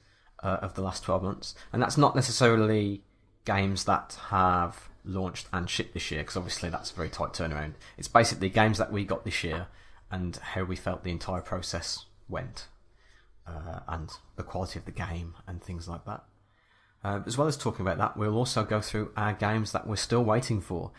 uh, of the last 12 months, and that's not necessarily games that have launched and shipped this year, because obviously that's a very tight turnaround. It's basically games that we got this year and how we felt the entire process went, uh, and the quality of the game and things like that. Uh, as well as talking about that, we'll also go through our games that we're still waiting for.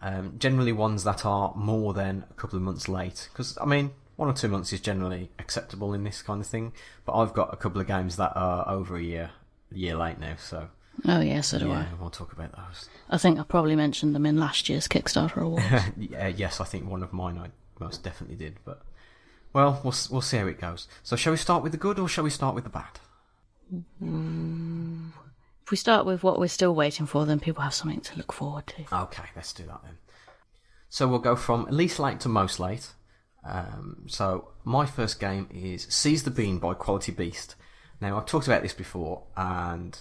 Um, generally, ones that are more than a couple of months late. Because, I mean, one or two months is generally acceptable in this kind of thing. But I've got a couple of games that are over a year, a year late now. So, Oh, yeah, so do yeah, we'll talk about those. I. I think I probably mentioned them in last year's Kickstarter award. [LAUGHS] yeah, yes, I think one of mine I most definitely did. But, well, we'll, we'll see how it goes. So, shall we start with the good or shall we start with the bad? Mm, if we start with what we're still waiting for, then people have something to look forward to. Okay, let's do that then. So we'll go from least late to most late. Um, so my first game is Seize the Bean by Quality Beast. Now I've talked about this before and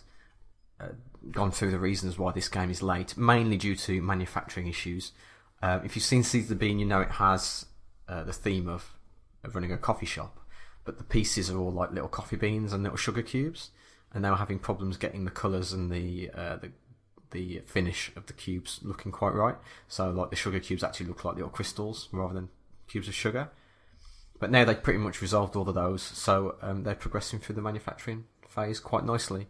uh, gone through the reasons why this game is late, mainly due to manufacturing issues. Um, if you've seen Seize the Bean, you know it has uh, the theme of, of running a coffee shop, but the pieces are all like little coffee beans and little sugar cubes, and they were having problems getting the colours and the uh, the the finish of the cubes looking quite right. So like the sugar cubes actually look like little crystals rather than cubes of sugar. But now they've pretty much resolved all of those, so um, they're progressing through the manufacturing phase quite nicely.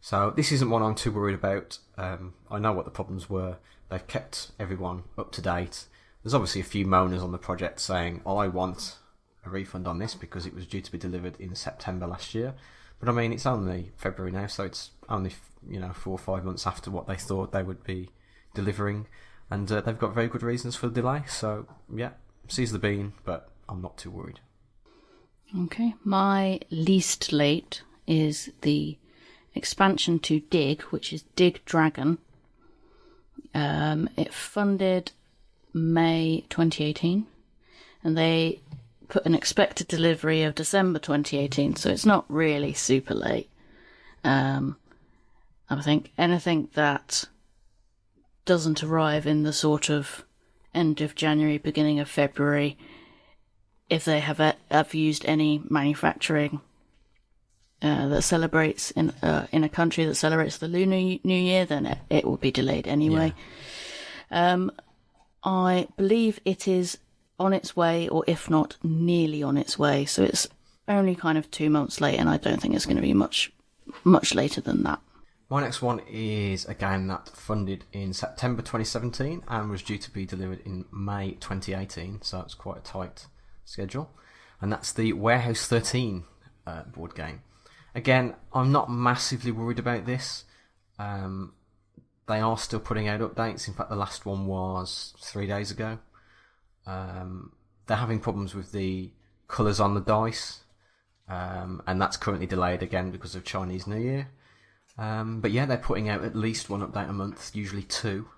So this isn't one I'm too worried about. Um, I know what the problems were. They've kept everyone up to date. There's obviously a few moaners on the project saying, "I want a refund on this because it was due to be delivered in September last year." But I mean, it's only February now, so it's only you know four or five months after what they thought they would be delivering, and uh, they've got very good reasons for the delay. So yeah, seize the bean, but I'm not too worried. Okay, my least late is the expansion to Dig, which is Dig Dragon. Um, it funded May 2018, and they put an expected delivery of December 2018, so it's not really super late. Um, I think anything that doesn't arrive in the sort of end of January, beginning of February, if they have, uh, have used any manufacturing uh, that celebrates in uh, in a country that celebrates the Lunar New Year, then it, it will be delayed anyway. Um, I believe it is on its way, or if not, nearly on its way. So it's only kind of two months late, and I don't think it's going to be much much later than that. My next one is a game that funded in September 2017 and was due to be delivered in May 2018, so it's quite a tight schedule. And that's the Warehouse 13 uh, board game. Again, I'm not massively worried about this. Um, they are still putting out updates. In fact, the last one was three days ago. Um, they're having problems with the colours on the dice, um, and that's currently delayed again because of Chinese New Year. Um, but yeah, they're putting out at least one update a month, usually two.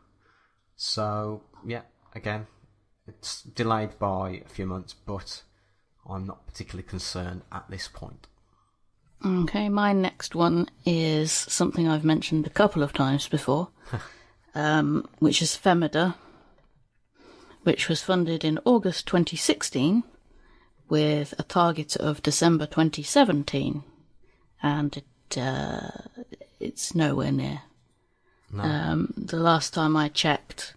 So yeah, again, it's delayed by a few months, but I'm not particularly concerned at this point. Okay, my next one is something I've mentioned a couple of times before, [LAUGHS] um, which is Femida, which was funded in August 2016 with a target of December 2017, and it, uh, it's nowhere near. Um, the last time I checked,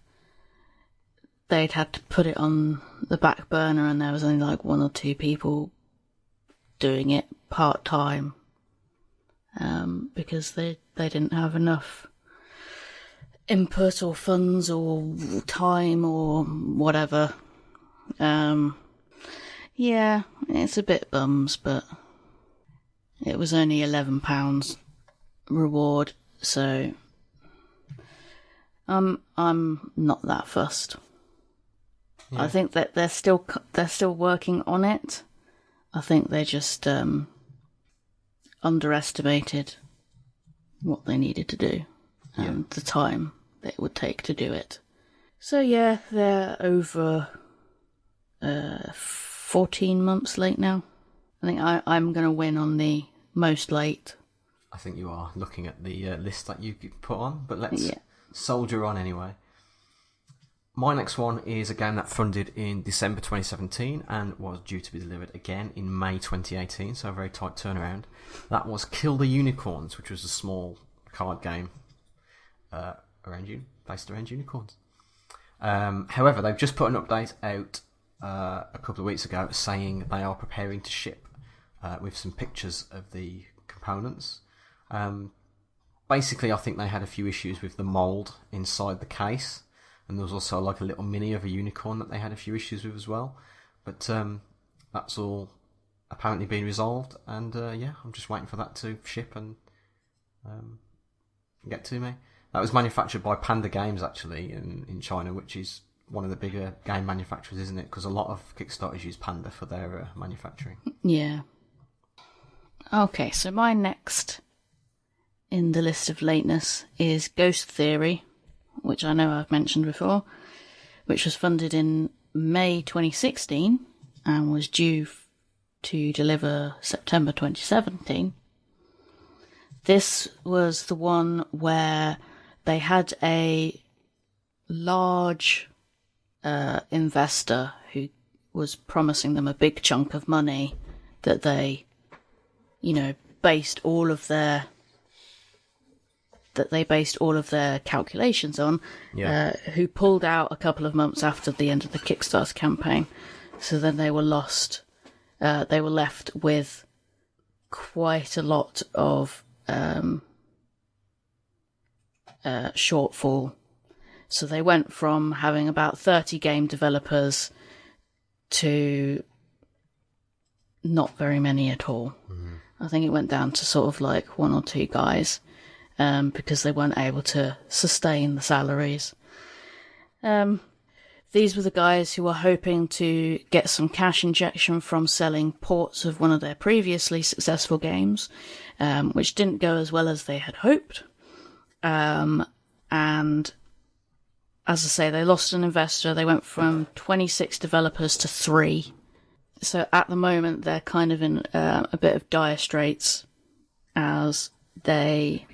they'd had to put it on the back burner, and there was only like one or two people doing it part time um, because they they didn't have enough input or funds or time or whatever. Um, yeah, it's a bit bums, but it was only eleven pounds reward, so um, I'm not that fussed. I think that they're still they're still working on it. I think they just um, underestimated what they needed to do and the time that it would take to do it. So yeah, they're over uh, fourteen months late now. I think I, I'm going to win on the most late. I think you are looking at the uh, list that you put on, but let's Yeah. soldier on anyway. My next one is a game that funded in December 2017 and was due to be delivered again in May 2018, so a very tight turnaround. That was Kill the Unicorns, which was a small card game uh, around you, based around unicorns. Um, however, they've just put an update out uh, a couple of weeks ago saying they are preparing to ship uh, with some pictures of the components. Um, basically, I think they had a few issues with the mold inside the case, and there was also like a little mini of a unicorn that they had a few issues with as well. But um, that's all apparently been resolved, and uh, yeah, I'm just waiting for that to ship and um, get to me. That was manufactured by Panda Games actually in, in China, which is one of the bigger game manufacturers, isn't it? Because a lot of Kickstarters use Panda for their uh, manufacturing. [LAUGHS] Yeah. Okay, so my next in the list of lateness is Ghost Theory, which I know I've mentioned before, which was funded in May 2016 and was due to deliver September 2017. This was the one where they had a large uh, investor who was promising them a big chunk of money that they, you know, based all of their that they based all of their calculations on, Yeah. uh, who pulled out a couple of months after the end of the Kickstarter campaign. So then they were lost. Uh, they were left with quite a lot of um, uh, shortfall. So they went from having about 30 game developers to not very many at all. I think it went down to sort of like one or two guys um, because they weren't able to sustain the salaries. Um, these were the guys who were hoping to get some cash injection from selling ports of one of their previously successful games, um, which didn't go as well as they had hoped. Um, and as I say, they lost an investor. They went from 26 developers to three. So at the moment, they're kind of in uh, a bit of dire straits as they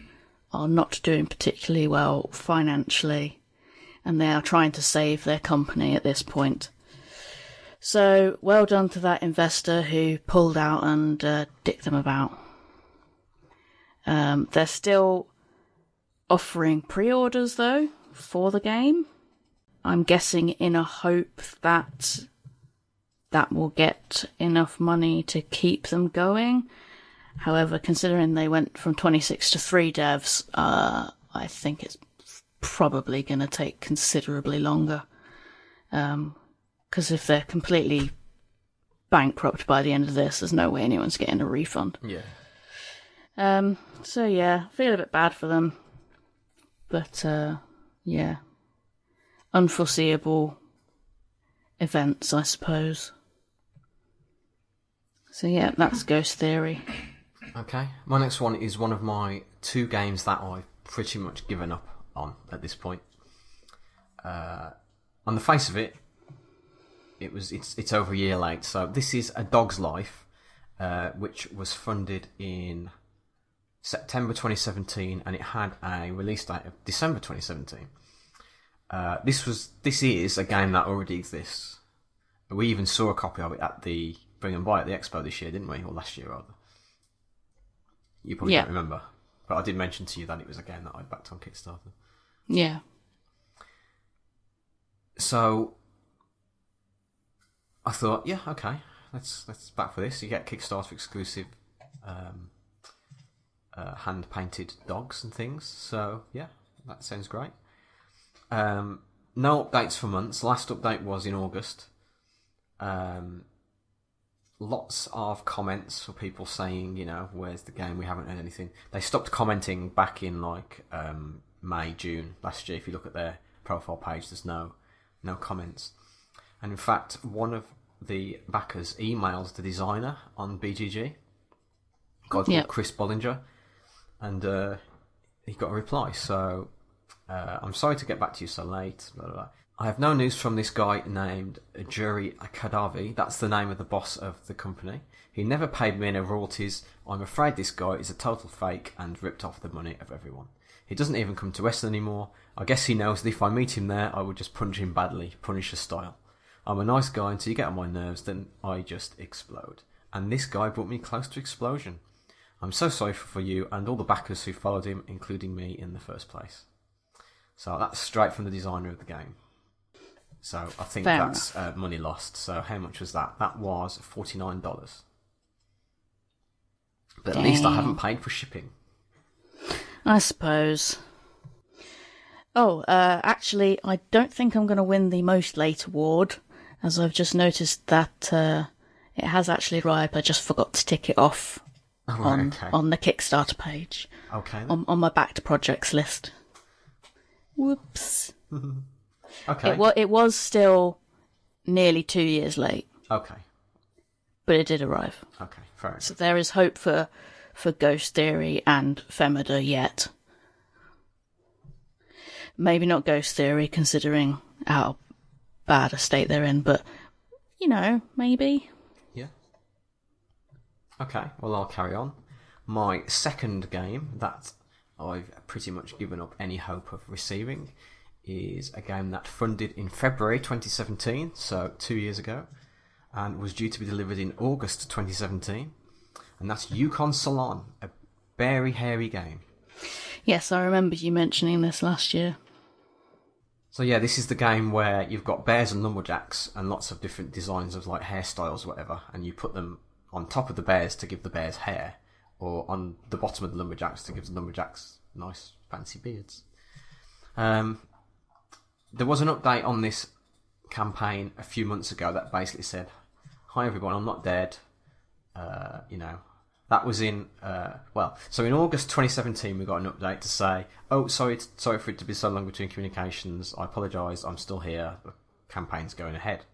are not doing particularly well financially and they are trying to save their company at this point. So well done to that investor who pulled out and uh, dicked them about. Um, they're still offering pre-orders though for the game. I'm guessing in a hope that that will get enough money to keep them going. However, considering they went from 26 to 3 devs, uh, I think it's probably going to take considerably longer. Because if they're completely bankrupt by the end of this, there's no way anyone's getting a refund. Yeah. Um, so yeah, feel a bit bad for them. But, uh, yeah. Unforeseeable events, I suppose. So yeah, that's Ghost Theory. Okay. My next one is one of my two games that I've pretty much given up on at this point. Uh, on the face of it, it was it's it's over a year late. So this is A Dog's Life, uh, which was funded in September 2017, and it had a release date of December 2017. Uh, this was this is a game that already exists. We even saw a copy of it at the Bring and Buy at the Expo this year, didn't we? Or last year, rather. You probably Yeah. don't remember, but I did mention to you that it was a game that I backed on Kickstarter. Yeah. So I thought, yeah, okay, let's let's back for this. You get Kickstarter exclusive um, uh, hand painted dogs and things. So yeah, that sounds great. Um, no updates for months. Last update was in August. Um, lots of comments for people saying, you know, where's the game? We haven't heard anything. They stopped commenting back in like um, May, June last year. If you look at their profile page, there's no no comments. And in fact, one of the backers emails the designer on BGG, called Yep. Chris Boelinger, and uh, he got a reply. So uh, I'm sorry to get back to you so late. Blah, blah, blah. I have no news from this guy named Juri Kadavi. That's the name of the boss of the company. He never paid me any royalties. I'm afraid this guy is a total fake and ripped off the money of everyone. He doesn't even come to Essen anymore. I guess he knows that if I meet him there, I would just punch him badly, Punisher style. I'm a nice guy until you get on my nerves, then I just explode. And this guy brought me close to explosion. I'm so sorry for you and all the backers who followed him, including me in the first place. So that's straight from the designer of the game. So I think Fair that's uh, money lost. So how much was that? That was forty nine dollars. But at least I haven't paid for shipping. I suppose. Oh, uh, actually, I don't think I'm going to win the most late award, as I've just noticed that uh, it has actually arrived. I just forgot to tick it off Oh, on okay. on the Kickstarter page okay. then. on on my backed projects list. Whoops! [LAUGHS] okay. It was it was still nearly two years late, okay. but it did arrive. Okay. Fair enough. So there is hope for for Ghost Theory and Femida yet. Maybe not Ghost Theory, considering how bad a state they're in, but you know, maybe. Yeah. Okay, well, I'll carry on. My second game that I've pretty much given up any hope of receiving is a game that funded in February 2017, so two years ago, and was due to be delivered in August 2017, and that's Yukon Salon, a very hairy game. Yes, I remember you mentioning this last year. So yeah, this is the game where you've got bears and lumberjacks and lots of different designs of like hairstyles, or whatever, and you put them on top of the bears to give the bears hair, or on the bottom of the lumberjacks to give the lumberjacks nice fancy beards. Um, there was an update on this campaign a few months ago that basically said, "Hi everyone, I'm not dead." Uh, you know, that was in uh, well, so in August 2017 we got an update to say, "Oh, sorry, sorry for it to be so long between communications. I apologise. I'm still here. The campaign's going ahead."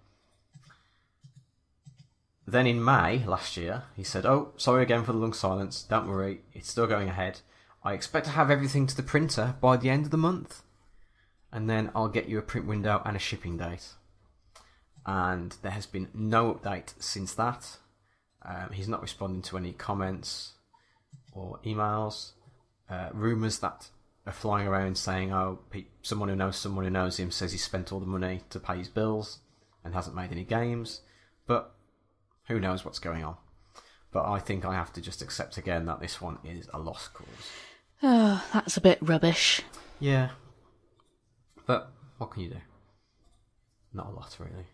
Then in May last year, he said, "Oh, sorry again for the long silence. Don't worry, it's still going ahead. I expect to have everything to the printer by the end of the month, and then I'll get you a print window and a shipping date." And there has been no update since that. Um, he's not responding to any comments or emails. Uh, rumors that are flying around saying, "Oh, someone who knows someone who knows him says he spent all the money to pay his bills and hasn't made any games." But who knows what's going on? But I think I have to just accept again that this one is a lost cause. [SIGHS] Oh, that's a bit rubbish. Yeah. But what can you do? Not a lot, really.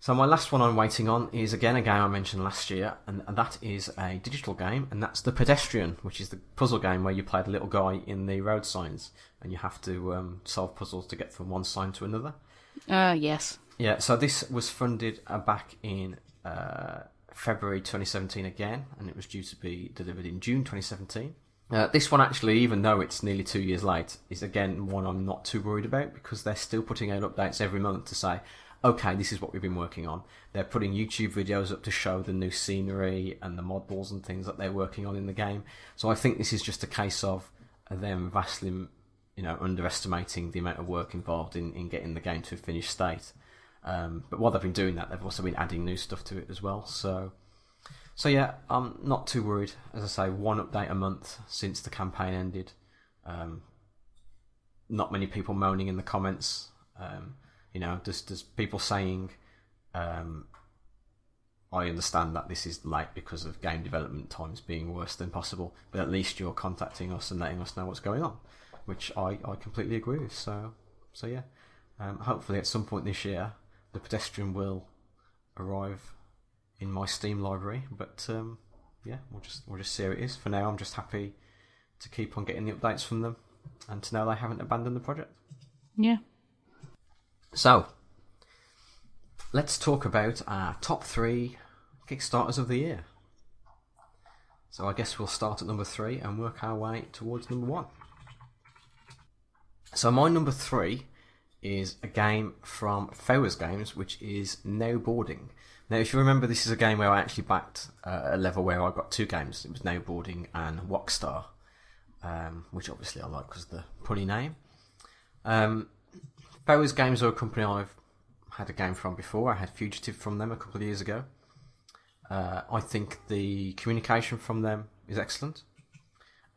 So my last one I'm waiting on is again a game I mentioned last year, and, and that is a digital game, and that's The Pedestrian, which is the puzzle game where you play the little guy in the road signs, and you have to um, solve puzzles to get from one sign to another. Uh, yes. Yeah, so this was funded uh, back in uh, February 2017 again, and it was due to be delivered in June 2017. Uh, this one, actually, even though it's nearly two years late, is again one I'm not too worried about because they're still putting out updates every month to say, okay, this is what we've been working on. They're putting YouTube videos up to show the new scenery and the mod balls and things that they're working on in the game. So I think this is just a case of them vastly, you know, underestimating the amount of work involved in, in getting the game to a finished state. Um, but while they've been doing that, they've also been adding new stuff to it as well. So, so yeah, I'm not too worried. As I say, one update a month since the campaign ended. Um, not many people moaning in the comments. Um, you know, just there's people saying, um, I understand that this is late because of game development times being worse than possible, but at least you're contacting us and letting us know what's going on, which I, I completely agree with. So, so yeah, um, hopefully at some point this year, the pedestrian will arrive in my Steam library. But um, yeah, we'll just we'll just see how it is. For now, I'm just happy to keep on getting the updates from them, and to know they haven't abandoned the project. Yeah. So, let's talk about our top three Kickstarters of the year. So, I guess we'll start at number three and work our way towards number one. So, my number three is a game from Fowers Games, which is Now Boarding. Now, if you remember, this is a game where I actually backed uh, a level where I got two games. It was Now Boarding and Wok Star, um, which obviously I like because the punny name. Um, Fowers Games are a company I've had a game from before. I had Fugitive from them a couple of years ago. Uh, I think the communication from them is excellent.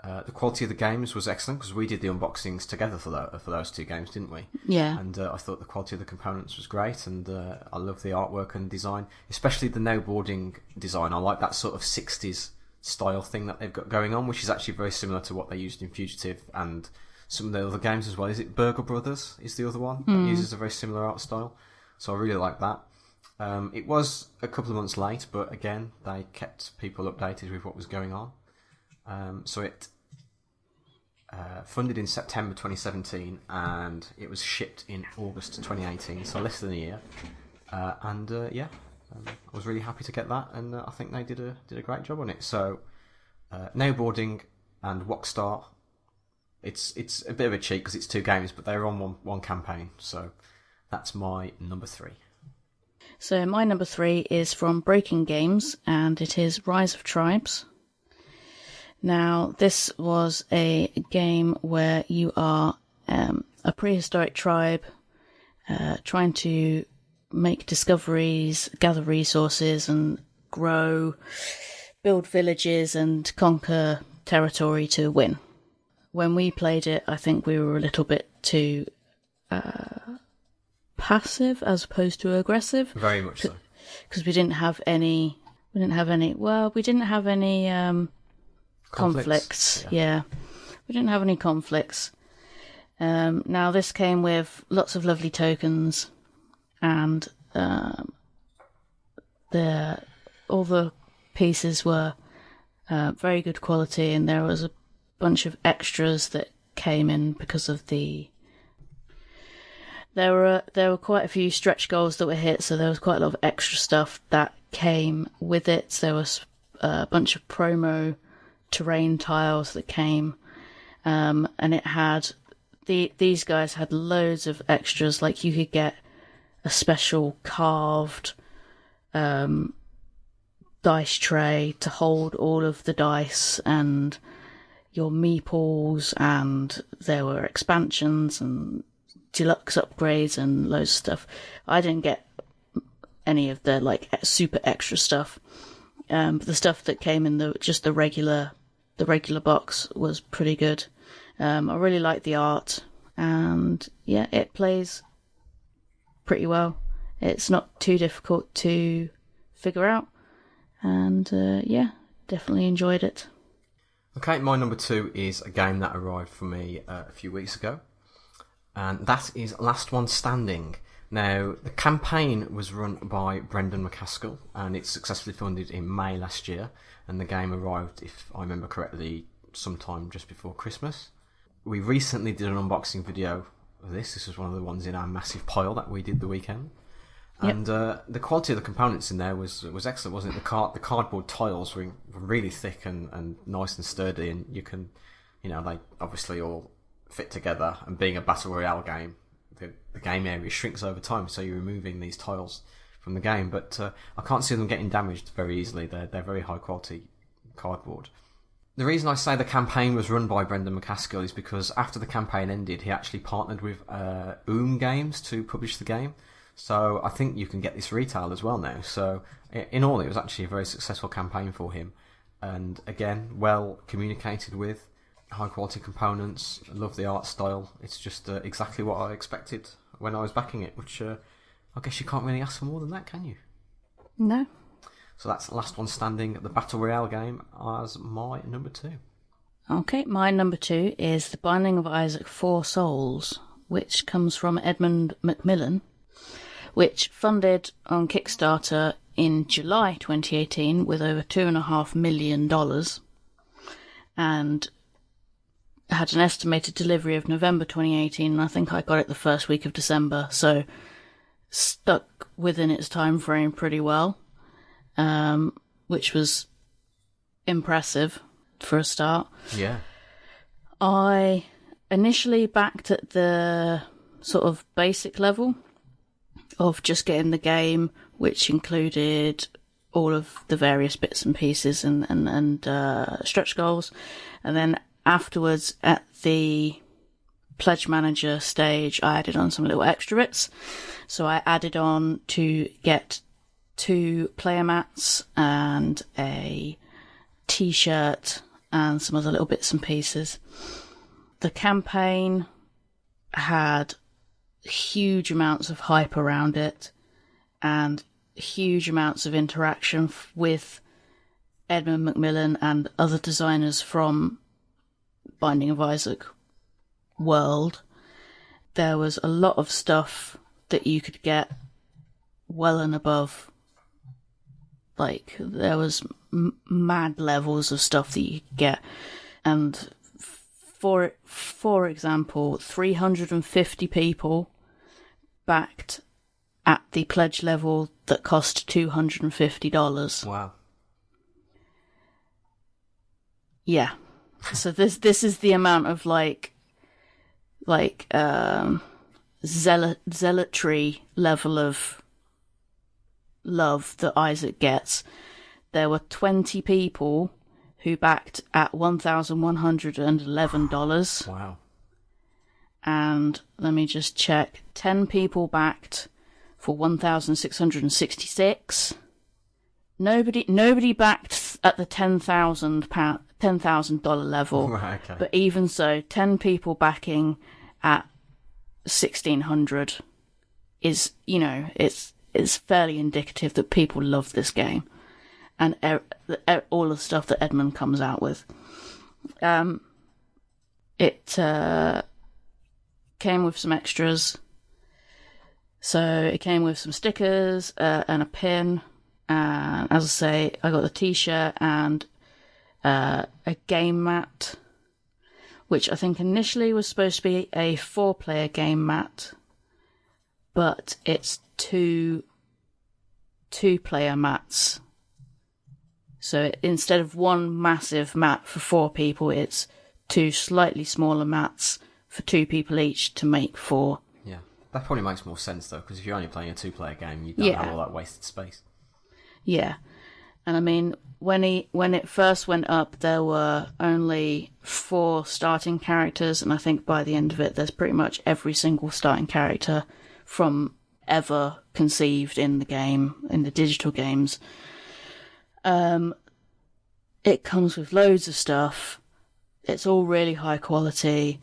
Uh, the quality of the games was excellent because we did the unboxings together for, tho- for those two games, didn't we? Yeah. And uh, I thought the quality of the components was great, and uh, I love the artwork and design, especially the now boarding design. I like that sort of '60s style thing that they've got going on, which is actually very similar to what they used in Fugitive and some of the other games as well. Is it Burgle Brothers? Is the other one that uses a very similar art style? So I really like that. Um, it was a couple of months late, but again, they kept people updated with what was going on. Um, so it uh, funded in September 2017, and it was shipped in August 2018, so less than a year. Uh, and uh, yeah, um, I was really happy to get that, and uh, I think they did a did a great job on it. So uh, now boarding and Wok Star, it's it's a bit of a cheat because it's two games, but they're on one one campaign. So that's my number three. So my number three is from Breaking Games, and it is Rise of Tribes. Now, this was a game where you are um, a prehistoric tribe uh, trying to make discoveries, gather resources, and grow, build villages, and conquer territory to win. When we played it, I think we were a little bit too uh, passive as opposed to aggressive Very much so. because we didn't have any. We didn't have any. Well, we didn't have any um, conflicts. Yeah. we didn't have any conflicts. Um, now this came with lots of lovely tokens, and um, the all the pieces were uh, very good quality, and there was a bunch of extras that came in because of the there were there were quite a few stretch goals that were hit, so there was quite a lot of extra stuff that came with it. There was a bunch of promo terrain tiles that came, um, and it had the these guys had loads of extras. Like you could get a special carved um, dice tray to hold all of the dice and your meeples, and there were expansions and deluxe upgrades and loads of stuff. I didn't get any of the like super extra stuff. Um, but the stuff that came in the just the regular the regular box was pretty good. Um, I really like the art, and yeah, it plays pretty well. It's not too difficult to figure out, and uh, yeah, definitely enjoyed it. Okay, my number two is a game that arrived for me uh, a few weeks ago, and that is Last One Standing. Now, the campaign was run by Brendan McCaskill, and it's successfully funded in May last year, and the game arrived, if I remember correctly, sometime just before Christmas. We recently did an unboxing video of this. This was one of the ones in our massive pile that we did the weekend. Yep. And uh, the quality of the components in there was was excellent, wasn't it? The card the cardboard tiles were, were really thick and, and nice and sturdy, and you can, you know, they obviously all fit together. And being a battle royale game, the, the game area shrinks over time, so you're removing these tiles from the game. But uh, I can't see them getting damaged very easily. They're they're very high quality cardboard. The reason I say the campaign was run by Brendan McCaskill is because after the campaign ended, he actually partnered with uh, Oom Games to publish the game. So I think you can get this retail as well now. So in all, it was actually a very successful campaign for him, and again, well communicated with, high quality components. Love the art style. It's just uh, exactly what I expected when I was backing it. Which uh, I guess you can't really ask for more than that, can you? No, So that's the last one standing. at The battle royale game as my number two. Okay, my number two is The Binding of Isaac Four Souls, which comes from Edmund McMillen, which funded on Kickstarter in July 2018 with over two and a half million dollars and had an estimated delivery of November 2018 and I think I got it the first week of December so stuck within its time frame pretty well um, which was impressive for a start Yeah. I initially backed at the sort of basic level of just getting the game, which included all of the various bits and pieces and and and uh, stretch goals, and then afterwards at the pledge manager stage, I added on some little extra bits. So I added on to get two player mats and a t-shirt and some other little bits and pieces. The campaign had huge amounts of hype around it and huge amounts of interaction with Edmund McMillen and other designers from Binding of Isaac world, there was a lot of stuff that you could get well and above. Like, there was m- mad levels of stuff that you could get. And for, for example, 350 people backed at the pledge level that cost $250. Wow. Yeah. So this this is the amount of like like um zealot zealotry level of love that Isaac gets. There were twenty people who backed at one thousand one hundred and eleven dollars. Wow. And let me just check. Ten people backed for one thousand six hundred and sixty six. Nobody nobody backed at the ten thousand pound ten thousand dollar level. [LAUGHS] Right, okay. But even so, ten people backing at sixteen hundred is, you know, it's it's fairly indicative that people love this game, and er, er, all the stuff that Edmund comes out with. Um, it uh, came with some extras. So it came with some stickers uh, and a pin. And as I say, I got the T-shirt and uh, a game mat, which I think initially was supposed to be a four-player game mat, but it's two two-player mats. So instead of one massive mat for four people, it's two slightly smaller mats for two people each to make four. Yeah. That probably makes more sense though, because if you're only playing a two-player game, you don't Yeah. have all that wasted space. Yeah. And I mean, when he when it first went up, there were only four starting characters, and I think by the end of it, there's pretty much every single starting character from ever conceived in the game, in the digital games. Um, it comes with loads of stuff. It's all really high quality.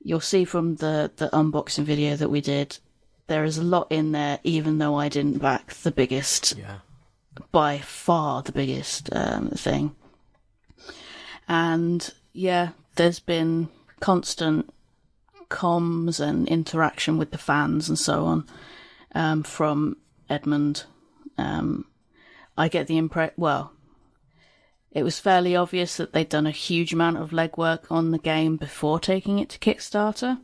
You'll see from the the unboxing video that we did, there is a lot in there, even though I didn't back the biggest Yeah. By far the biggest um, thing. And yeah, there's been constant comms and interaction with the fans and so on um, from Edmund. Um, I get the impression, well, it was fairly obvious that they'd done a huge amount of legwork on the game before taking it to Kickstarter,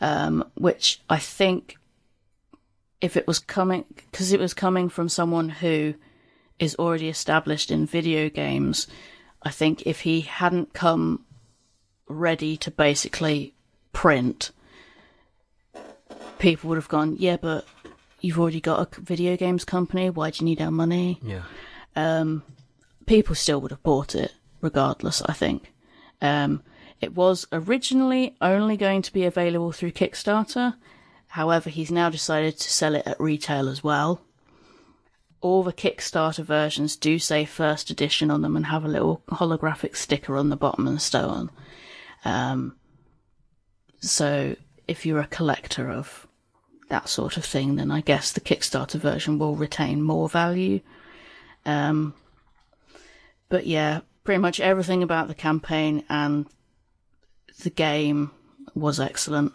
um, which I think if it was coming because it was coming from someone who is already established in video games i think if he hadn't come ready to basically print people would have gone yeah but you've already got a video games company why do you need our money Yeah. people still would have bought it regardless, I think. Um, it was originally only going to be available through Kickstarter. However, he's now decided to sell it at retail as well. All the Kickstarter versions do say first edition on them and have a little holographic sticker on the bottom and so on. Um, so if you're a collector of that sort of thing, then I guess the Kickstarter version will retain more value. Um, but yeah, pretty much everything about the campaign and the game was excellent.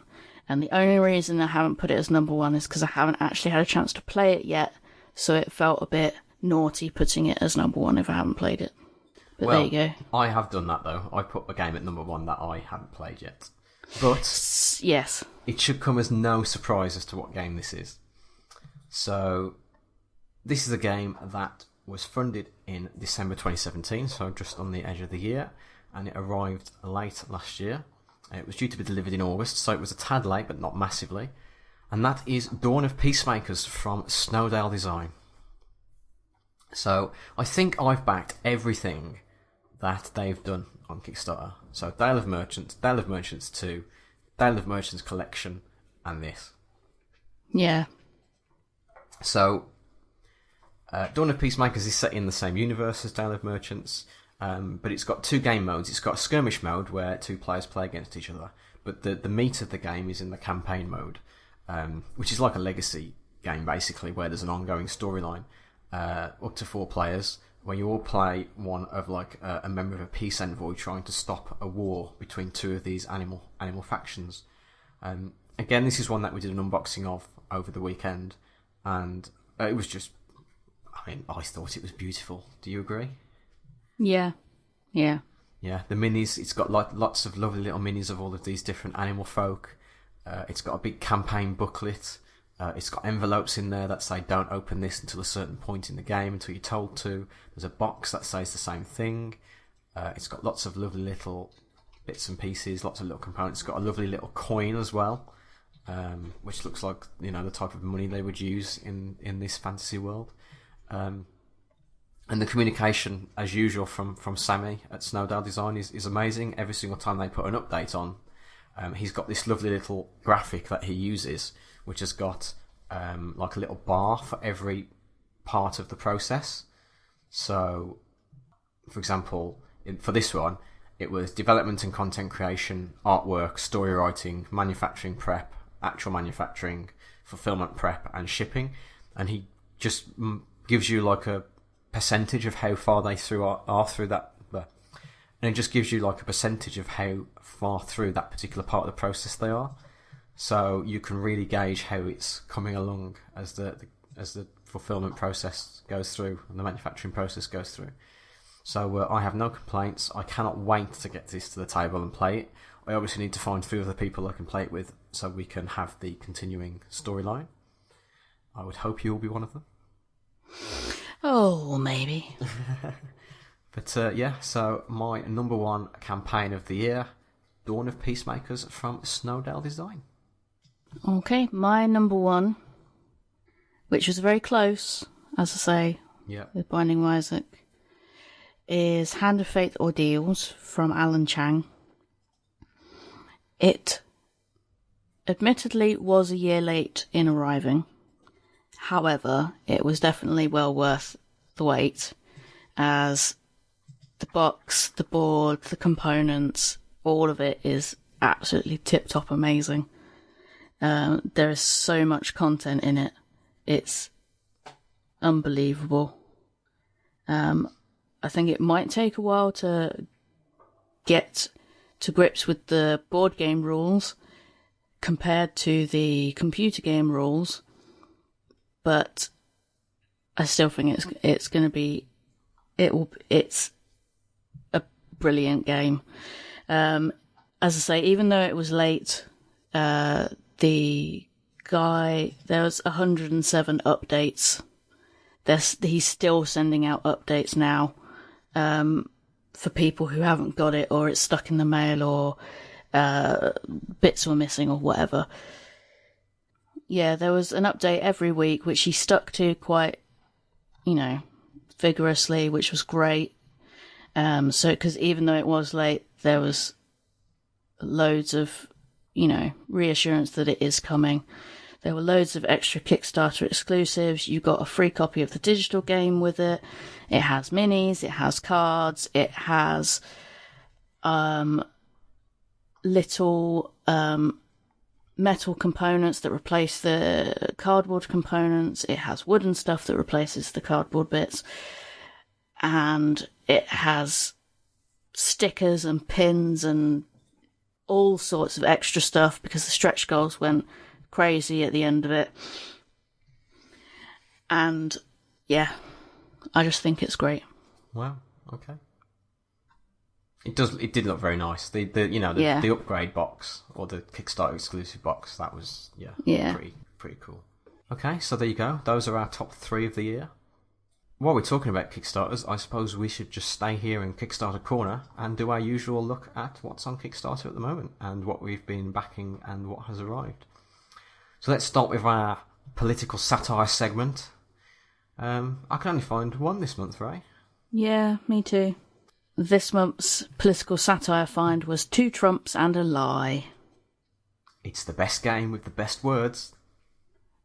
And the only reason I haven't put it as number one is because I haven't actually had a chance to play it yet. So it felt a bit naughty putting it as number one if I haven't played it. But well, there you go. I have done that though. I put a game at number one that I haven't played yet. But Yes. it should come as no surprise as to what game this is. So, this is a game that was funded in December 2017, so just on the edge of the year, and it arrived late last year. It was due to be delivered in August, so it was a tad late, but not massively. And that is Dawn of Peacemakers from Snowdale Design. So, I think I've backed everything that they've done on Kickstarter. So, Dale of Merchants, Dale of Merchants 2, Dale of Merchants Collection, and this. Yeah. So, uh, Dawn of Peacemakers is set in the same universe as Dale of Merchants, um, but it's got two game modes. It's got a skirmish mode where two players play against each other, but the, the meat of the game is in the campaign mode, um, which is like a legacy game basically, where there's an ongoing storyline uh, up to four players, where you all play one of like a, a member of a peace envoy trying to stop a war between two of these animal animal factions. Um, again, this is one that we did an unboxing of over the weekend, and uh, it was just. I mean, I thought it was beautiful. Do you agree? Yeah. Yeah. Yeah, the minis. It's got like lots of lovely little minis of all of these different animal folk. Uh, it's got a big campaign booklet. Uh, it's got envelopes in there that say don't open this until a certain point in the game until you're told to. There's a box that says the same thing. Uh, it's got lots of lovely little bits and pieces, lots of little components. It's got a lovely little coin as well, um, which looks like you know the type of money they would use in in this fantasy world. Um, and the communication, as usual, from from Sammy at Snowdale Design is, is amazing. Every single time they put an update on, um, he's got this lovely little graphic that he uses, which has got um, like a little bar for every part of the process. So, for example, in, for this one, it was development and content creation, artwork, story writing, manufacturing prep, actual manufacturing, fulfillment prep, and shipping. And he just gives you like a percentage of how far they through are, are through that. And it just gives you like a percentage of how far through that particular part of the process they are. So you can really gauge how it's coming along as the, the as the fulfillment process goes through and the manufacturing process goes through. So uh, I have no complaints. I cannot wait to get this to the table and play it. I obviously need to find three other people I can play it with so we can have the continuing storyline. I would hope you will be one of them. Oh, maybe. [LAUGHS] But uh, yeah, so my number one campaign of the year, Dawn of Peacemakers from Snowdale Design. Okay, my number one, which was very close, as I say, Yeah. with Binding of Isaac, is Hand of Fate Ordeals from Alan Chang. It admittedly was a year late in arriving. However, it was definitely well worth the wait, as the box, the board, the components, all of it is absolutely tip top amazing. Um, there is so much content in it. It's unbelievable. Um, I think it might take a while to get to grips with the board game rules compared to the computer game rules, but I still think it's it's going to be it will it's a brilliant game. Um, as I say, even though it was late, uh, the guy there was 107 updates. There's, he's still sending out updates now um, for people who haven't got it or it's stuck in the mail or uh, bits were missing or whatever. Yeah, there was an update every week which he stuck to quite, you know, vigorously, which was great. Um, so, because even though it was late, there was loads of, you know, reassurance that it is coming. There were loads of extra Kickstarter exclusives. You got a free copy of the digital game with it. It has minis, it has cards, it has um, little um, metal components that replace the cardboard components. It has wooden stuff that replaces the cardboard bits. And it has stickers and pins and all sorts of extra stuff because the stretch goals went crazy at the end of it. And yeah, I just think it's great. Wow. Okay. It does. It did look very nice. The the you know the, Yeah. the upgrade box or the Kickstarter exclusive box that was yeah Yeah. pretty pretty cool. Okay, so there you go. Those are our top three of the year. While we're talking about Kickstarters, I suppose we should just stay here in Kickstarter Corner and do our usual look at what's on Kickstarter at the moment and what we've been backing and what has arrived. So let's start with our political satire segment. Um, I can only find one this month, Ray. Yeah, me too. This month's political satire find was Two Trumps and a Lie. It's the best game with the best words.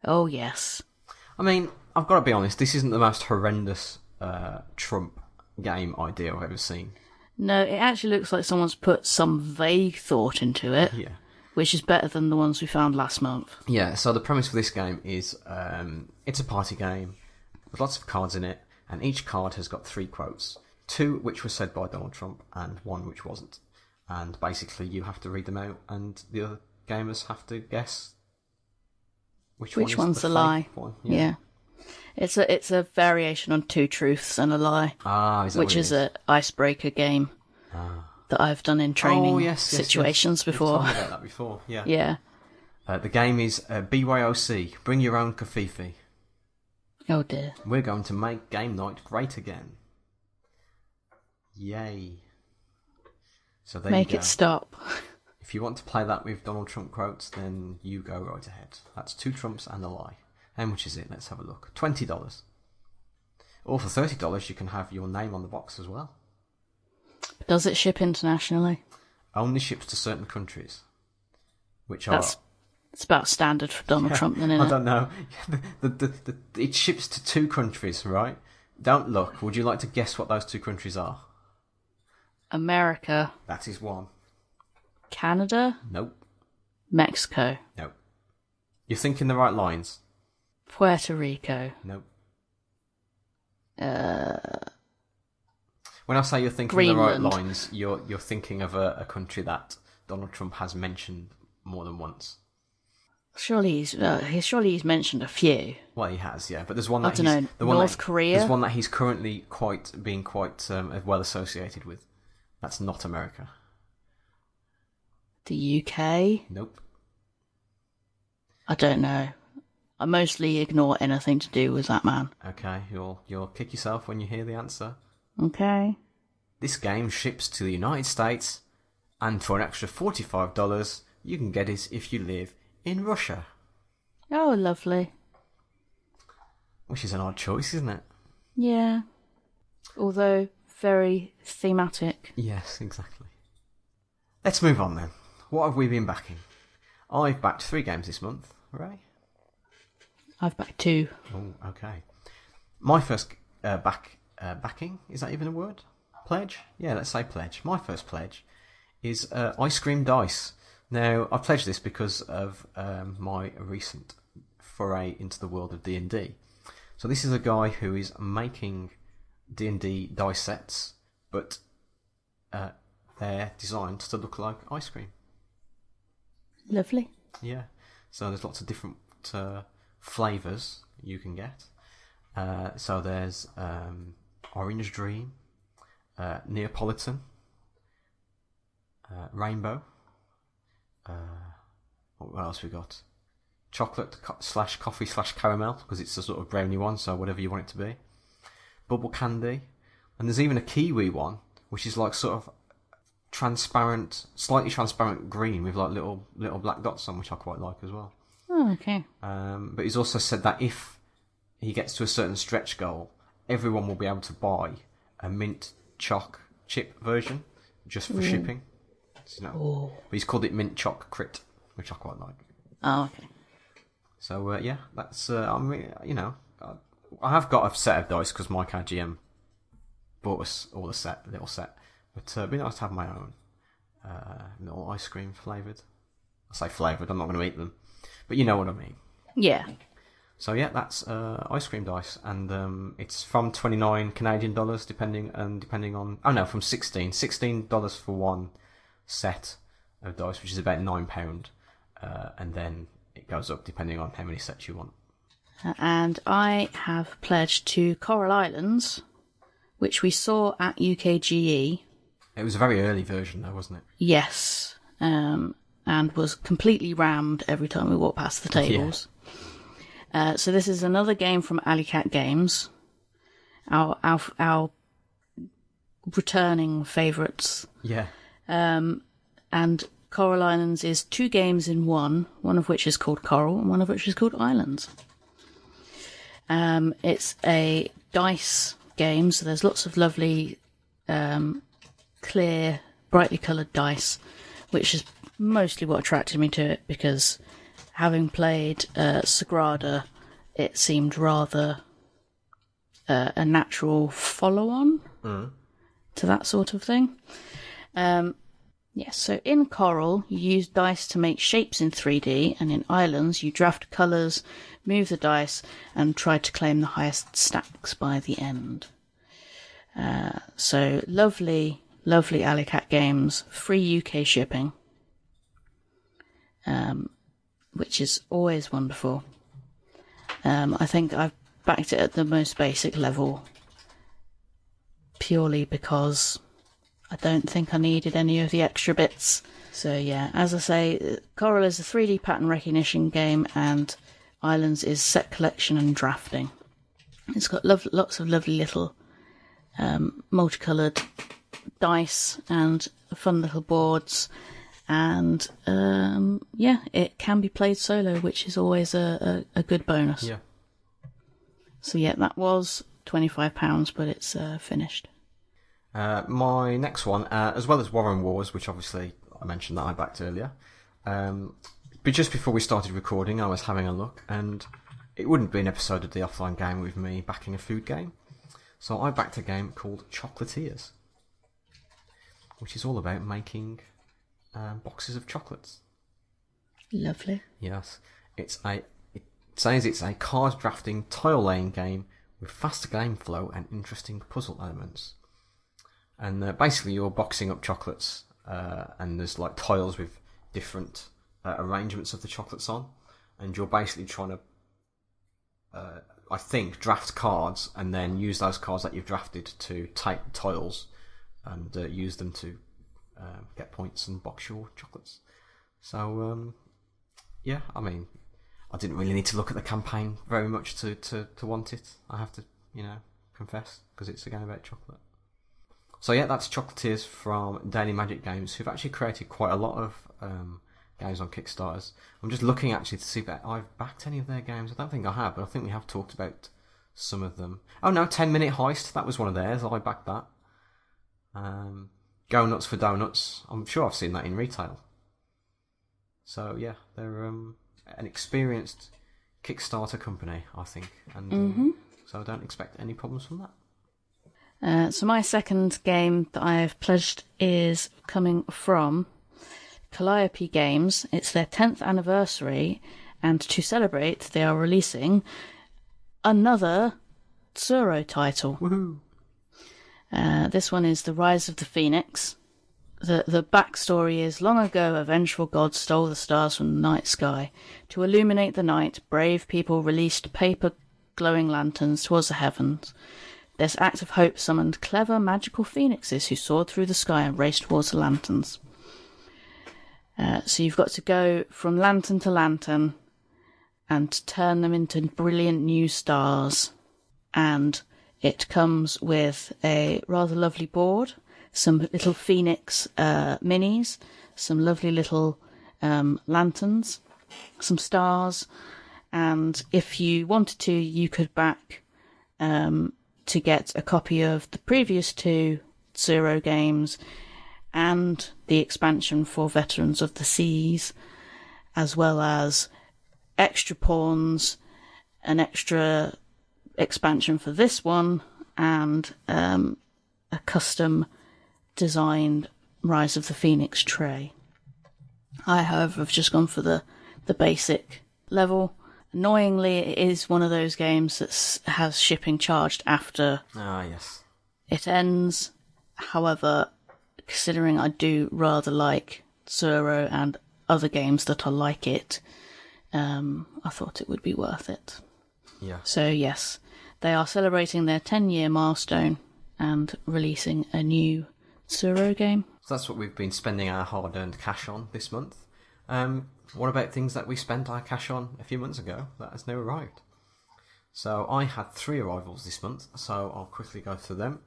Oh, yes. I mean, I've got to be honest, this isn't the most horrendous uh, Trump game idea I've ever seen. No, it actually looks like someone's put some vague thought into it, Yeah. which is better than the ones we found last month. Yeah, so the premise for this game is um, it's a party game with lots of cards in it, and each card has got three quotes: two which were said by Donald Trump, and one which wasn't. And basically, you have to read them out, and the other gamers have to guess which, Which is one's the a lie? One. Yeah. It's a it's a variation on two truths and a lie, Ah, is that which it is a icebreaker game that I've done in training oh, yes, yes, situations yes. You've before. about that before. [LAUGHS] Yeah. Yeah. Uh, the game is uh, BYOC. Bring your own covfefe. Oh dear. We're going to make game night great again. Yay! So there Make it stop. [LAUGHS] If you want to play that with Donald Trump quotes, then you go right ahead. That's two Trumps and a lie. How much is it? Let's have a look. Twenty dollars. Or for thirty dollars, you can have your name on the box as well. Does it ship internationally? Only ships to certain countries, which That's are it's about standard for Donald Trump, then, I it? don't know. [LAUGHS] The, the, the, it ships to two countries, right? Don't look. Would you like to guess what those two countries are? America, That is one. Canada, Nope. Mexico, Nope. You're thinking the right lines. Puerto Rico. Nope. Uh, When I say you're thinking the right lines, you're you're thinking of a, a country that Donald Trump has mentioned more than once. surely he's uh, he surely he's mentioned a few. Well, he has, yeah. But there's one I that dunno, he's the one North that, Korea? There's one that he's currently quite being quite um, well associated with. That's not America. The UK. Nope. I don't know. I mostly ignore anything to do with that man. Okay, you'll you'll kick yourself when you hear the answer. Okay. This game ships to the United States, and for an extra forty-five dollars, you can get it if you live in Russia, Oh, lovely. which is an odd choice, isn't it? Yeah. Although very thematic. Yes, exactly. Let's move on then. What have we been backing? I've backed three games this month, Ray. I've backed two. Oh, okay. My first uh, back uh, backing is that even a word? Pledge? Yeah, let's say pledge. My first pledge is uh, ice cream dice. Now I pledged this because of um, my recent foray into the world of D and D. So this is a guy who is making D and D dice sets, but uh, they're designed to look like ice cream. Lovely. Yeah. So there's lots of different uh, flavors you can get. Uh, so there's um, Orange Dream, uh, Neapolitan, uh, Rainbow. Uh, what else we got? Chocolate co- slash coffee slash caramel because it's a sort of brownie one, so whatever you want it to be. Bubble candy, and there's even a kiwi one, which is like sort of transparent, slightly transparent green with like little little black dots on, which I quite like as well. Oh, okay. Um, but he's also said that if he gets to a certain stretch goal, everyone will be able to buy a mint choc chip version just for shipping. So, you know, But he's called it mint choc crit, which I quite like. Oh, okay. So uh, yeah, that's uh, I mean, you know, I, have got a set of dice because Mike GM bought us all a set, a little set. But uh, it'd be nice to have my own uh, little ice cream flavoured. I say flavoured, I'm not going to eat them, but you know what I mean. Yeah. So yeah, that's uh, ice cream dice, and um, it's from twenty nine Canadian dollars, depending and depending on oh no, from 16. 16 dollars for one set of dice, which is about nine pound, uh, and then it goes up depending on how many sets you want. And I have pledged to Coral Islands, which we saw at UKGE. It was a very early version, though, wasn't it? Yes. Um, and was completely rammed every time we walked past the tables. Uh, so this is another game from Alley Cat Games. Our, our, our returning favourites. Yeah. And Coral Islands is two games in one, one of which is called Coral and one of which is called Islands. Um, it's a dice game, so there's lots of lovely, um, clear, brightly coloured dice, which is mostly what attracted me to it because having played uh, Sagrada, it seemed rather uh, a natural follow on to that sort of thing. Um, Yes, so in Coral, you use dice to make shapes in 3D, and in Islands, you draft colours, move the dice, and try to claim the highest stacks by the end. Uh, so lovely, lovely Alley games, free UK shipping, um, which is always wonderful. Um, I think I've backed it at the most basic level purely because I don't think I needed any of the extra bits. So yeah, as I say, Coral is a 3D pattern recognition game, and Islands is set collection and drafting. It's got lov- lots of lovely little um, multicoloured dice and fun little boards, and um, yeah, it can be played solo, which is always a, a, a good bonus. Yeah. So yeah, that was twenty five pounds, but it's uh, finished. Uh, my next one, uh, as well as Warren Wars, which obviously I mentioned that I backed earlier. Um, but just before we started recording, I was having a look, and it wouldn't be an episode of the offline game with me backing a food game. So I backed a game called Chocolatiers, which is all about making um, boxes of chocolates. Lovely. Yes, it's a. It says it's a card drafting tile laying game with fast game flow and interesting puzzle elements. And uh, basically, you're boxing up chocolates, uh, and there's like tiles with different uh, arrangements of the chocolates on, and you're basically trying to, uh, I think, draft cards and then use those cards that you've drafted to take tiles and uh, use them to uh, get points and box your chocolates. So um, yeah, I mean, I didn't really need to look at the campaign very much to, to, to want it. I have to, you know, confess, because it's a game about chocolate. So yeah, that's Chocolatiers from Daily Magic Games, who've actually created quite a lot of um, games on Kickstarters. I'm just looking actually to see if I've backed any of their games. I don't think I have, but I think we have talked about some of them. Oh no, 10 Minute Heist, that was one of theirs. I backed that. Um, Go Nuts for Donuts, I'm sure I've seen that in retail. So yeah, they're um, an experienced Kickstarter company, I think, and um, so I don't expect any problems from that. Uh, so my second game that I have pledged is coming from Calliope Games. It's their 10th anniversary, and to celebrate, they are releasing another Tsuro title. Woohoo! Uh, this one is The Rise of the Phoenix. The, the backstory is long ago, a vengeful god stole the stars from the night sky. To illuminate the night, brave people released paper glowing lanterns towards the heavens. This act of hope summoned clever magical phoenixes who soared through the sky and raced towards the lanterns. Uh, so you've got to go from lantern to lantern and turn them into brilliant new stars. And it comes with a rather lovely board, some little phoenix uh, minis, some lovely little um, lanterns, some stars, and if you wanted to, you could back um, to get a copy of the previous two Tsuro games and the expansion for Veterans of the Seas, as well as extra pawns, an extra expansion for this one, and um, a custom designed Rise of the Phoenix tray. I, however, have just gone for the, the basic level. Annoyingly, it is one of those games that has shipping charged after Ah, yes. it ends. However, considering I do rather like Tsuro and other games that are like it, um, I thought it would be worth it. Yeah. So, yes, they are celebrating their 10 year milestone and releasing a new Tsuro game. So that's what we've been spending our hard earned cash on this month. Um, what about things that we spent our cash on a few months ago that has now arrived? So I had three arrivals this month, so I'll quickly go through them.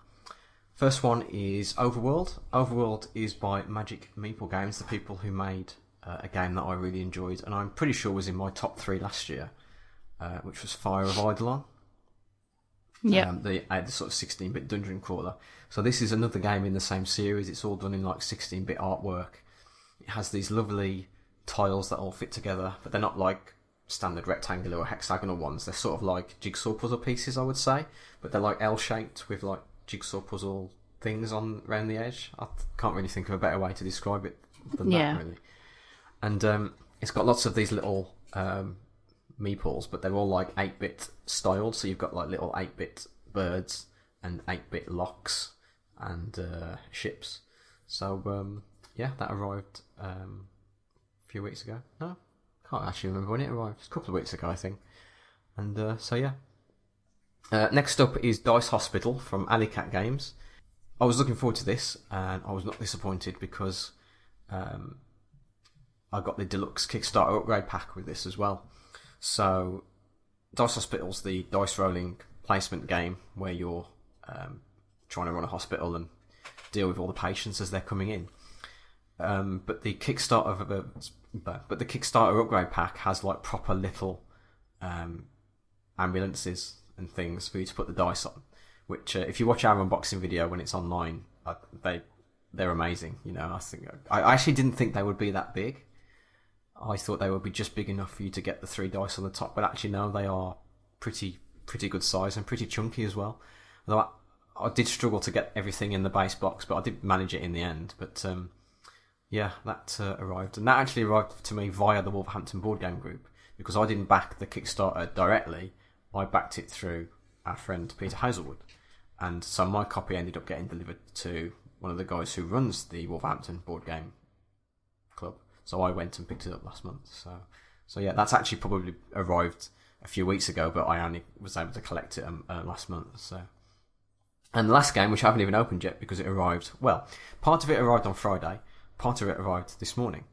First one is Overworld. Overworld is by Magic Meeple Games, the people who made uh, a game that I really enjoyed, and I'm pretty sure was in my top three last year, uh, which was Fire of Eidolon. Yeah. Um, the, uh, the sort of 16-bit dungeon crawler. So this is another game in the same series. It's all done in like 16-bit artwork. It has these lovely tiles that all fit together, but they're not like standard rectangular or hexagonal ones. They're sort of like jigsaw puzzle pieces, I would say, but they're like L-shaped with like jigsaw puzzle things on around the edge. I can't really think of a better way to describe it than Yeah. that, really. And um, it's got lots of these little um, meeples, but they're all like eight bit styled. So you've got like little eight bit birds and eight bit locks and uh, ships. So um, yeah, that arrived um, few weeks ago. No, can't actually remember when it arrived. It's a couple of weeks ago, I think. And uh, so yeah. Uh, next up is Dice Hospital from Alley Cat Games. I was looking forward to this, and I was not disappointed because um, I got the deluxe Kickstarter upgrade pack with this as well. So, Dice Hospital's the dice rolling placement game where you're um, trying to run a hospital and deal with all the patients as they're coming in. Um, but the Kickstarter of a, but the Kickstarter upgrade pack has like proper little um, ambulances and things for you to put the dice on. Which, uh, if you watch our unboxing video when it's online, uh, they they're amazing. You know, I think I actually didn't think they would be that big. I thought they would be just big enough for you to get the three dice on the top, but actually no, they are pretty pretty good size and pretty chunky as well. Although I, I did struggle to get everything in the base box, but I did manage it in the end. But um, yeah, that uh, arrived, and that actually arrived to me via the Wolverhampton board game group because I didn't back the Kickstarter directly. I backed it through our friend Peter Hazelwood, and so my copy ended up getting delivered to one of the guys who runs the Wolverhampton board game club. So I went and picked it up last month. So, so yeah, that's actually probably arrived a few weeks ago, but I only was able to collect it um, uh, last month. So, and the last game, which I haven't even opened yet because it arrived. Well, part of it arrived on Friday. Part of it arrived this morning.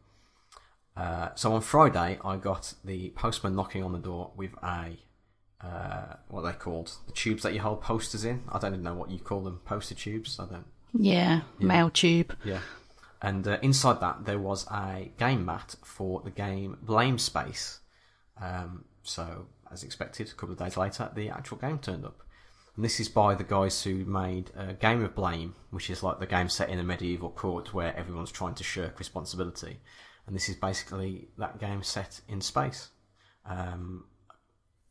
Uh, so on Friday, I got the postman knocking on the door with a uh, what they called the tubes that you hold posters in. I don't even know what you call them, poster tubes. I don't. Yeah, mail tube. Yeah. And uh, inside that, there was a game mat for the game Blame Space. Um, so, as expected, a couple of days later, the actual game turned up. And this is by the guys who made a Game of Blame, which is like the game set in a medieval court where everyone's trying to shirk responsibility. And this is basically that game set in space. Um,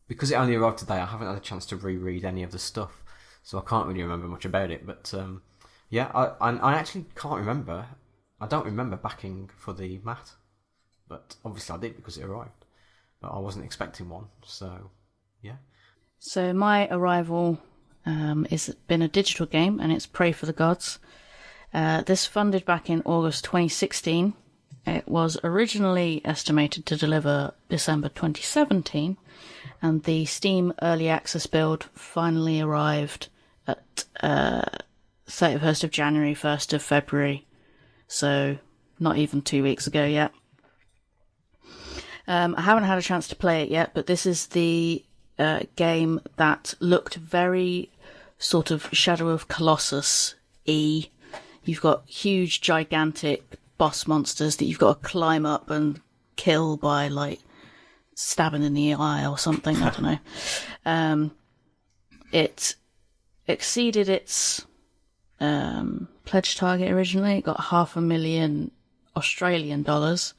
because it only arrived today, I haven't had a chance to reread any of the stuff, so I can't really remember much about it. But um, yeah, I, I I actually can't remember. I don't remember backing for the mat, but obviously I did because it arrived. But I wasn't expecting one, so yeah. So my arrival um, is been a digital game, and it's Praey for the Gods. Uh, this funded back in August 2016. It was originally estimated to deliver December 2017, and the Steam Early Access build finally arrived at uh, 31st of January, 1st of February. So not even two weeks ago yet. Um, I haven't had a chance to play it yet, but this is the uh, game that looked very sort of Shadow of Colossus e. You've got huge, gigantic boss monsters that you've got to climb up and kill by like stabbing in the eye or something. I don't know. [LAUGHS] Um, it exceeded its um, pledge target originally. It got half a million Australian dollars.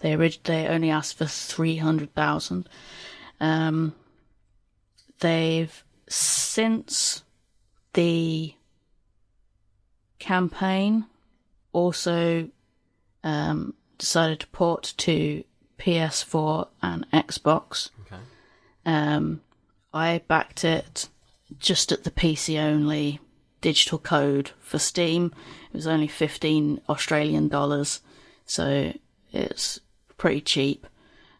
They orig- they only asked for three hundred thousand. Um, they've since the campaign also um, decided to port to PS4 and Xbox. Okay. Um, I backed it just at the PC only digital code for Steam. It was only 15 Australian dollars, so it's pretty cheap.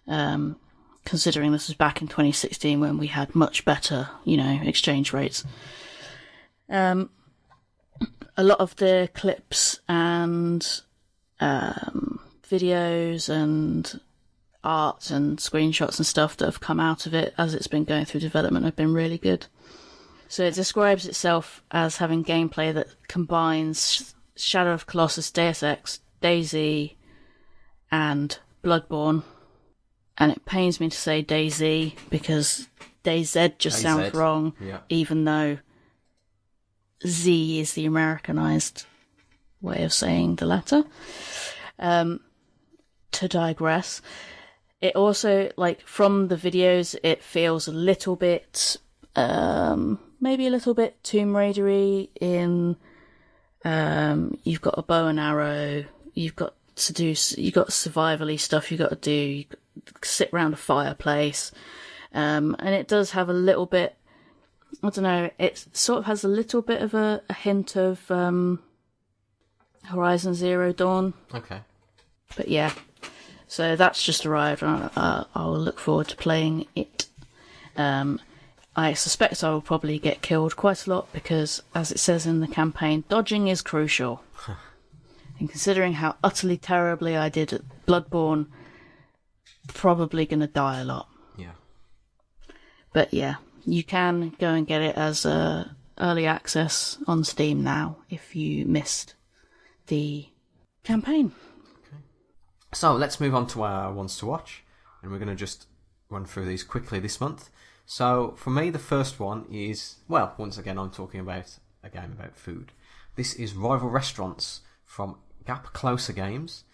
Um, considering this was back in 2016 when we had much better, you know, exchange rates. Um, a lot of the clips and um, videos and art and screenshots and stuff that have come out of it as it's been going through development have been really good. So it describes itself as having gameplay that combines Shadow of Colossus, Deus Ex, DayZ, and Bloodborne. And it pains me to say DayZ because DayZ just sounds wrong, yeah. even though Z is the Americanized way of saying the letter. Um, to digress, it also like from the videos, it feels a little bit, um, maybe a little bit Tomb Raidery in Um, you've got a bow and arrow. You've got to do. You've got survivally stuff you've got to do. You sit around a fireplace, um, and it does have a little bit. I don't know. It sort of has a little bit of a, a hint of um, Horizon Zero Dawn. Okay. But yeah, so that's just arrived. and Uh, I'll look forward to playing it. Um, I suspect I will probably get killed quite a lot because, as it says in the campaign, dodging is crucial. and considering how utterly terribly I did at Bloodborne, probably going to die a lot. Yeah. But yeah, you can go and get it as uh, early access on Steam now if you missed the campaign. Okay. So let's move on to our ones to watch, and we're going to just run through these quickly this month. So for me, the first one is well, once again, I'm talking about a game about food. This is Rival Restaurants from Gap Closer Games.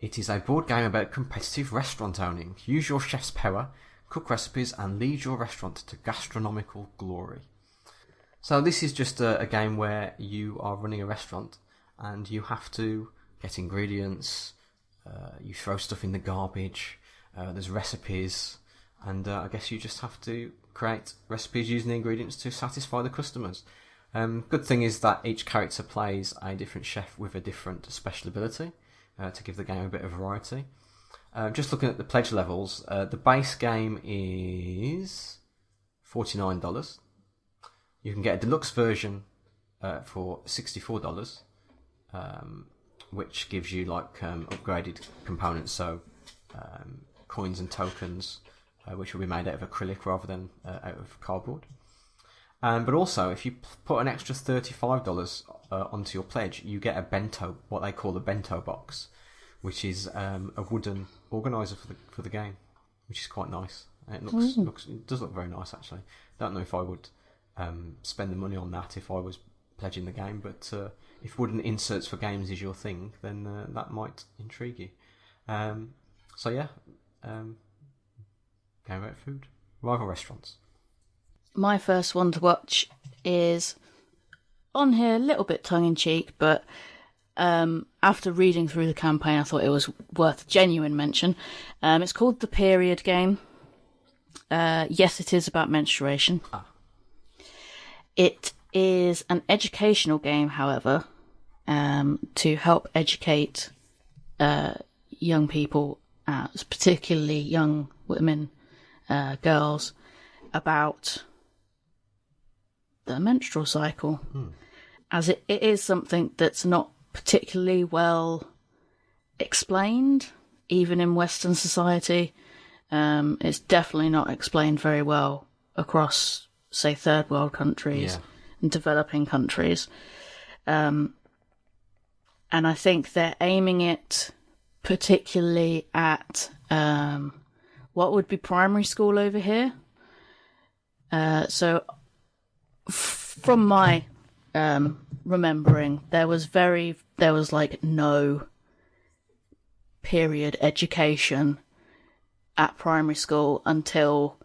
It is a board game about competitive restaurant owning. Use your chef's power, cook recipes, and lead your restaurant to gastronomical glory. So this is just a, a game where you are running a restaurant and you have to get ingredients. Uh, you throw stuff in the garbage. Uh, there's recipes, and uh, I guess you just have to create recipes using the ingredients to satisfy the customers. Um, good thing is that each character plays a different chef with a different special ability uh, to give the game a bit of variety. Uh, just looking at the pledge levels, uh, the base game is forty nine dollars. You can get a deluxe version uh, for sixty four dollars, um, which gives you like um, upgraded components, so um, coins and tokens, uh, which will be made out of acrylic rather than uh, out of cardboard. Um, but also, if you put an extra thirty-five dollars uh, onto your pledge, you get a bento, what they call a bento box, which is um, a wooden organizer for the for the game, which is quite nice. It looks looks it does look very nice actually. Don't know if I would um, spend the money on that if I was pledging the game, but uh, if wooden inserts for games is your thing, then uh, that might intrigue you. Um, so yeah, um, game about food, rival restaurants. my first one to watch is on here a little bit tongue in cheek, but um, after reading through the campaign, I thought it was worth genuine mention. Um, it's called the Period Game. Uh, yes, it is about menstruation. It is an educational game, however, um, to help educate uh, young people, uh, particularly young women, uh, girls, about the menstrual cycle, as it, it is something that's not particularly well explained, even in Western society. Um, it's definitely not explained very well across, say, third world countries Yeah. and developing countries. Um, and I think they're aiming it particularly at um, what would be primary school over here. Uh, so, f- from my um, remembering, there was very there was like no period education at primary school until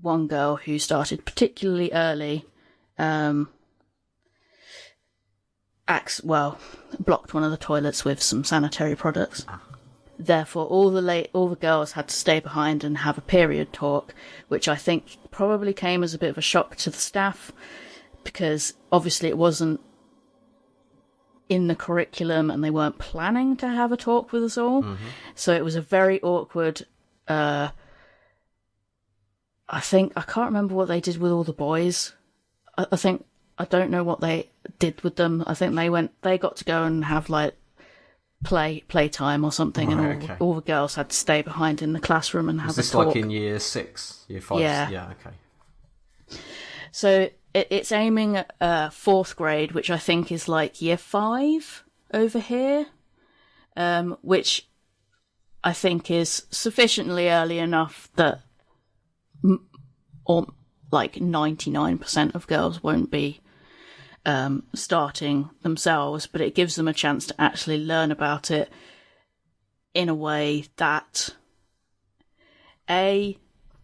one girl who started particularly early um acts well blocked one of the toilets with some sanitary products. Therefore all the late all the girls had to stay behind and have a period talk which i think probably came as a bit of a shock to the staff because obviously it wasn't in the curriculum and they weren't planning to have a talk with us all so it was a very awkward uh i think i can't remember what they did with all the boys i, I think i don't know what they did with them i think they went they got to go and have like play playtime or something Right, and all, okay. all the girls had to stay behind in the classroom and have a this talk like in year six, year five? Yeah. Yeah. Okay. So it, it's aiming at uh, fourth grade, which I think is like year five over here, um, which I think is sufficiently early enough that, m- or like ninety nine percent of girls won't be um, starting themselves, but it gives them a chance to actually learn about it in a way that a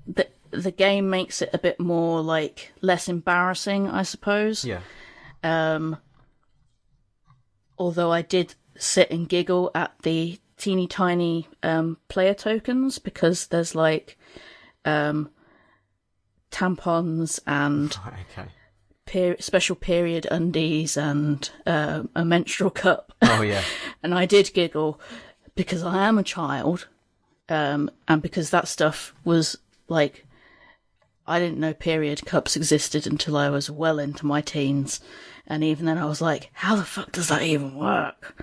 the the game makes it a bit more like less embarrassing, I suppose. Yeah. although I did sit and giggle at the teeny tiny um, player tokens because there's like um, tampons and [LAUGHS] Right, okay. per- special period undies and uh, a menstrual cup. Oh yeah. [LAUGHS] and I did giggle because I am a child, um, and because that stuff was like I didn't know period cups existed until I was well into my teens, and even then I was like, how the fuck does that even work?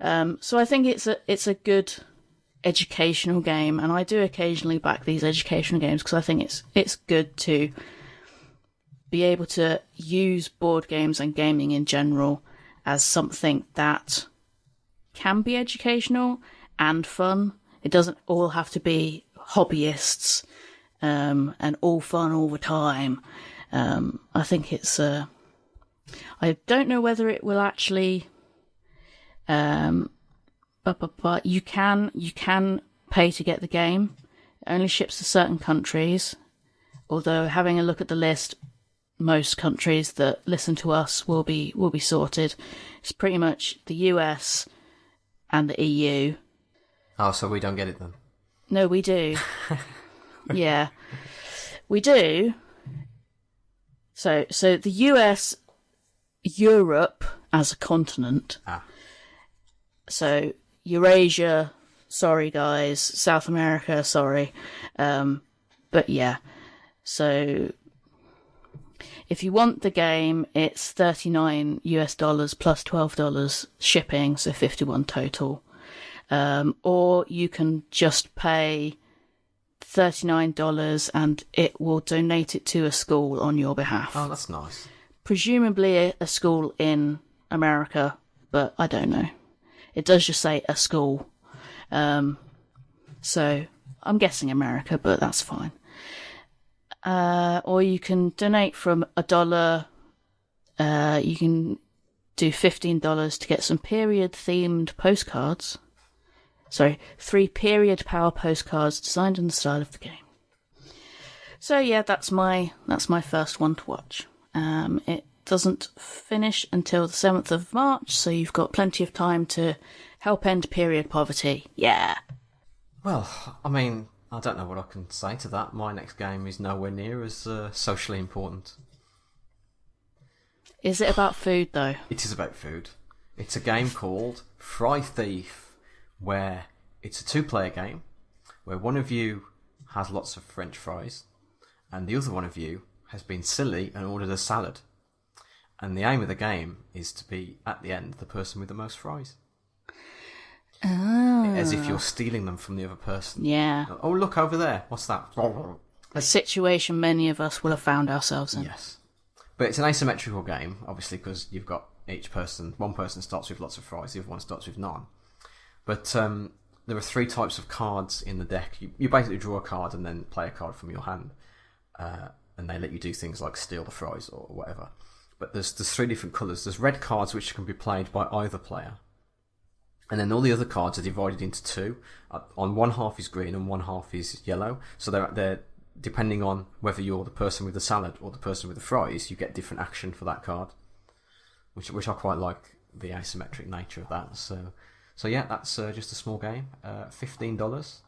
Um, so I think it's a it's a good educational game, and I do occasionally back these educational games because I think it's it's good to be able to use board games and gaming in general as something that can be educational and fun. It doesn't all have to be hobbyists um, and all fun all the time. Um, I think it's. Uh, I don't know whether it will actually. Um, but, but but you can you can pay to get the game. It only ships to certain countries. Although having a look at the list, most countries that listen to us will be will be sorted. It's pretty much the US and the EU. Oh, so we don't get it then. No, we do. [LAUGHS] yeah, we do. So, so the US, Europe as a continent. Ah. So Eurasia, sorry guys. South America, sorry. Um, but yeah. So if you want the game, it's 39 US dollars $12 shipping, so 51 total. Um, or you can just pay $39 and it will donate it to a school on your behalf. Oh, that's nice. Presumably a, a school in America, but I don't know. It does just say a school. Um, so I'm guessing America, but that's fine. Uh, or you can donate from a dollar. Uh, you can do fifteen dollars to get some period themed postcards. Sorry, three period power postcards designed in the style of the game. So yeah, that's my that's my first one to watch. Um, it doesn't finish until the seventh of March, so you've got plenty of time to help end period poverty. Yeah. Well, I mean, I don't know what I can say to that. My next game is nowhere near as uh, socially important. Is it about food though? It is about food. It's a game called Fry Thief, where it's a two player game where one of you has lots of French fries and the other one of you has been silly and ordered a salad. And the aim of the game is to be, at the end, the person with the most fries. Oh. As if you're stealing them from the other person. Yeah. Oh, look over there. What's that? A situation many of us will have found ourselves in. Yes. But it's an asymmetrical game, obviously, because you've got each person, one person starts with lots of fries, the other one starts with none. But um, there are three types of cards in the deck. You, you basically draw a card and then play a card from your hand. Uh, and they let you do things like steal the fries or whatever. But there's, there's three different colours. There's red cards which can be played by either player. And then all the other cards are divided into two. Uh, on one half is green and one half is yellow. So they're, they're depending on whether you're the person with the salad or the person with the fries, you get different action for that card. Which which I quite like the asymmetric nature of that. So so yeah, that's uh, just a small game. Uh, Fifteen dollars,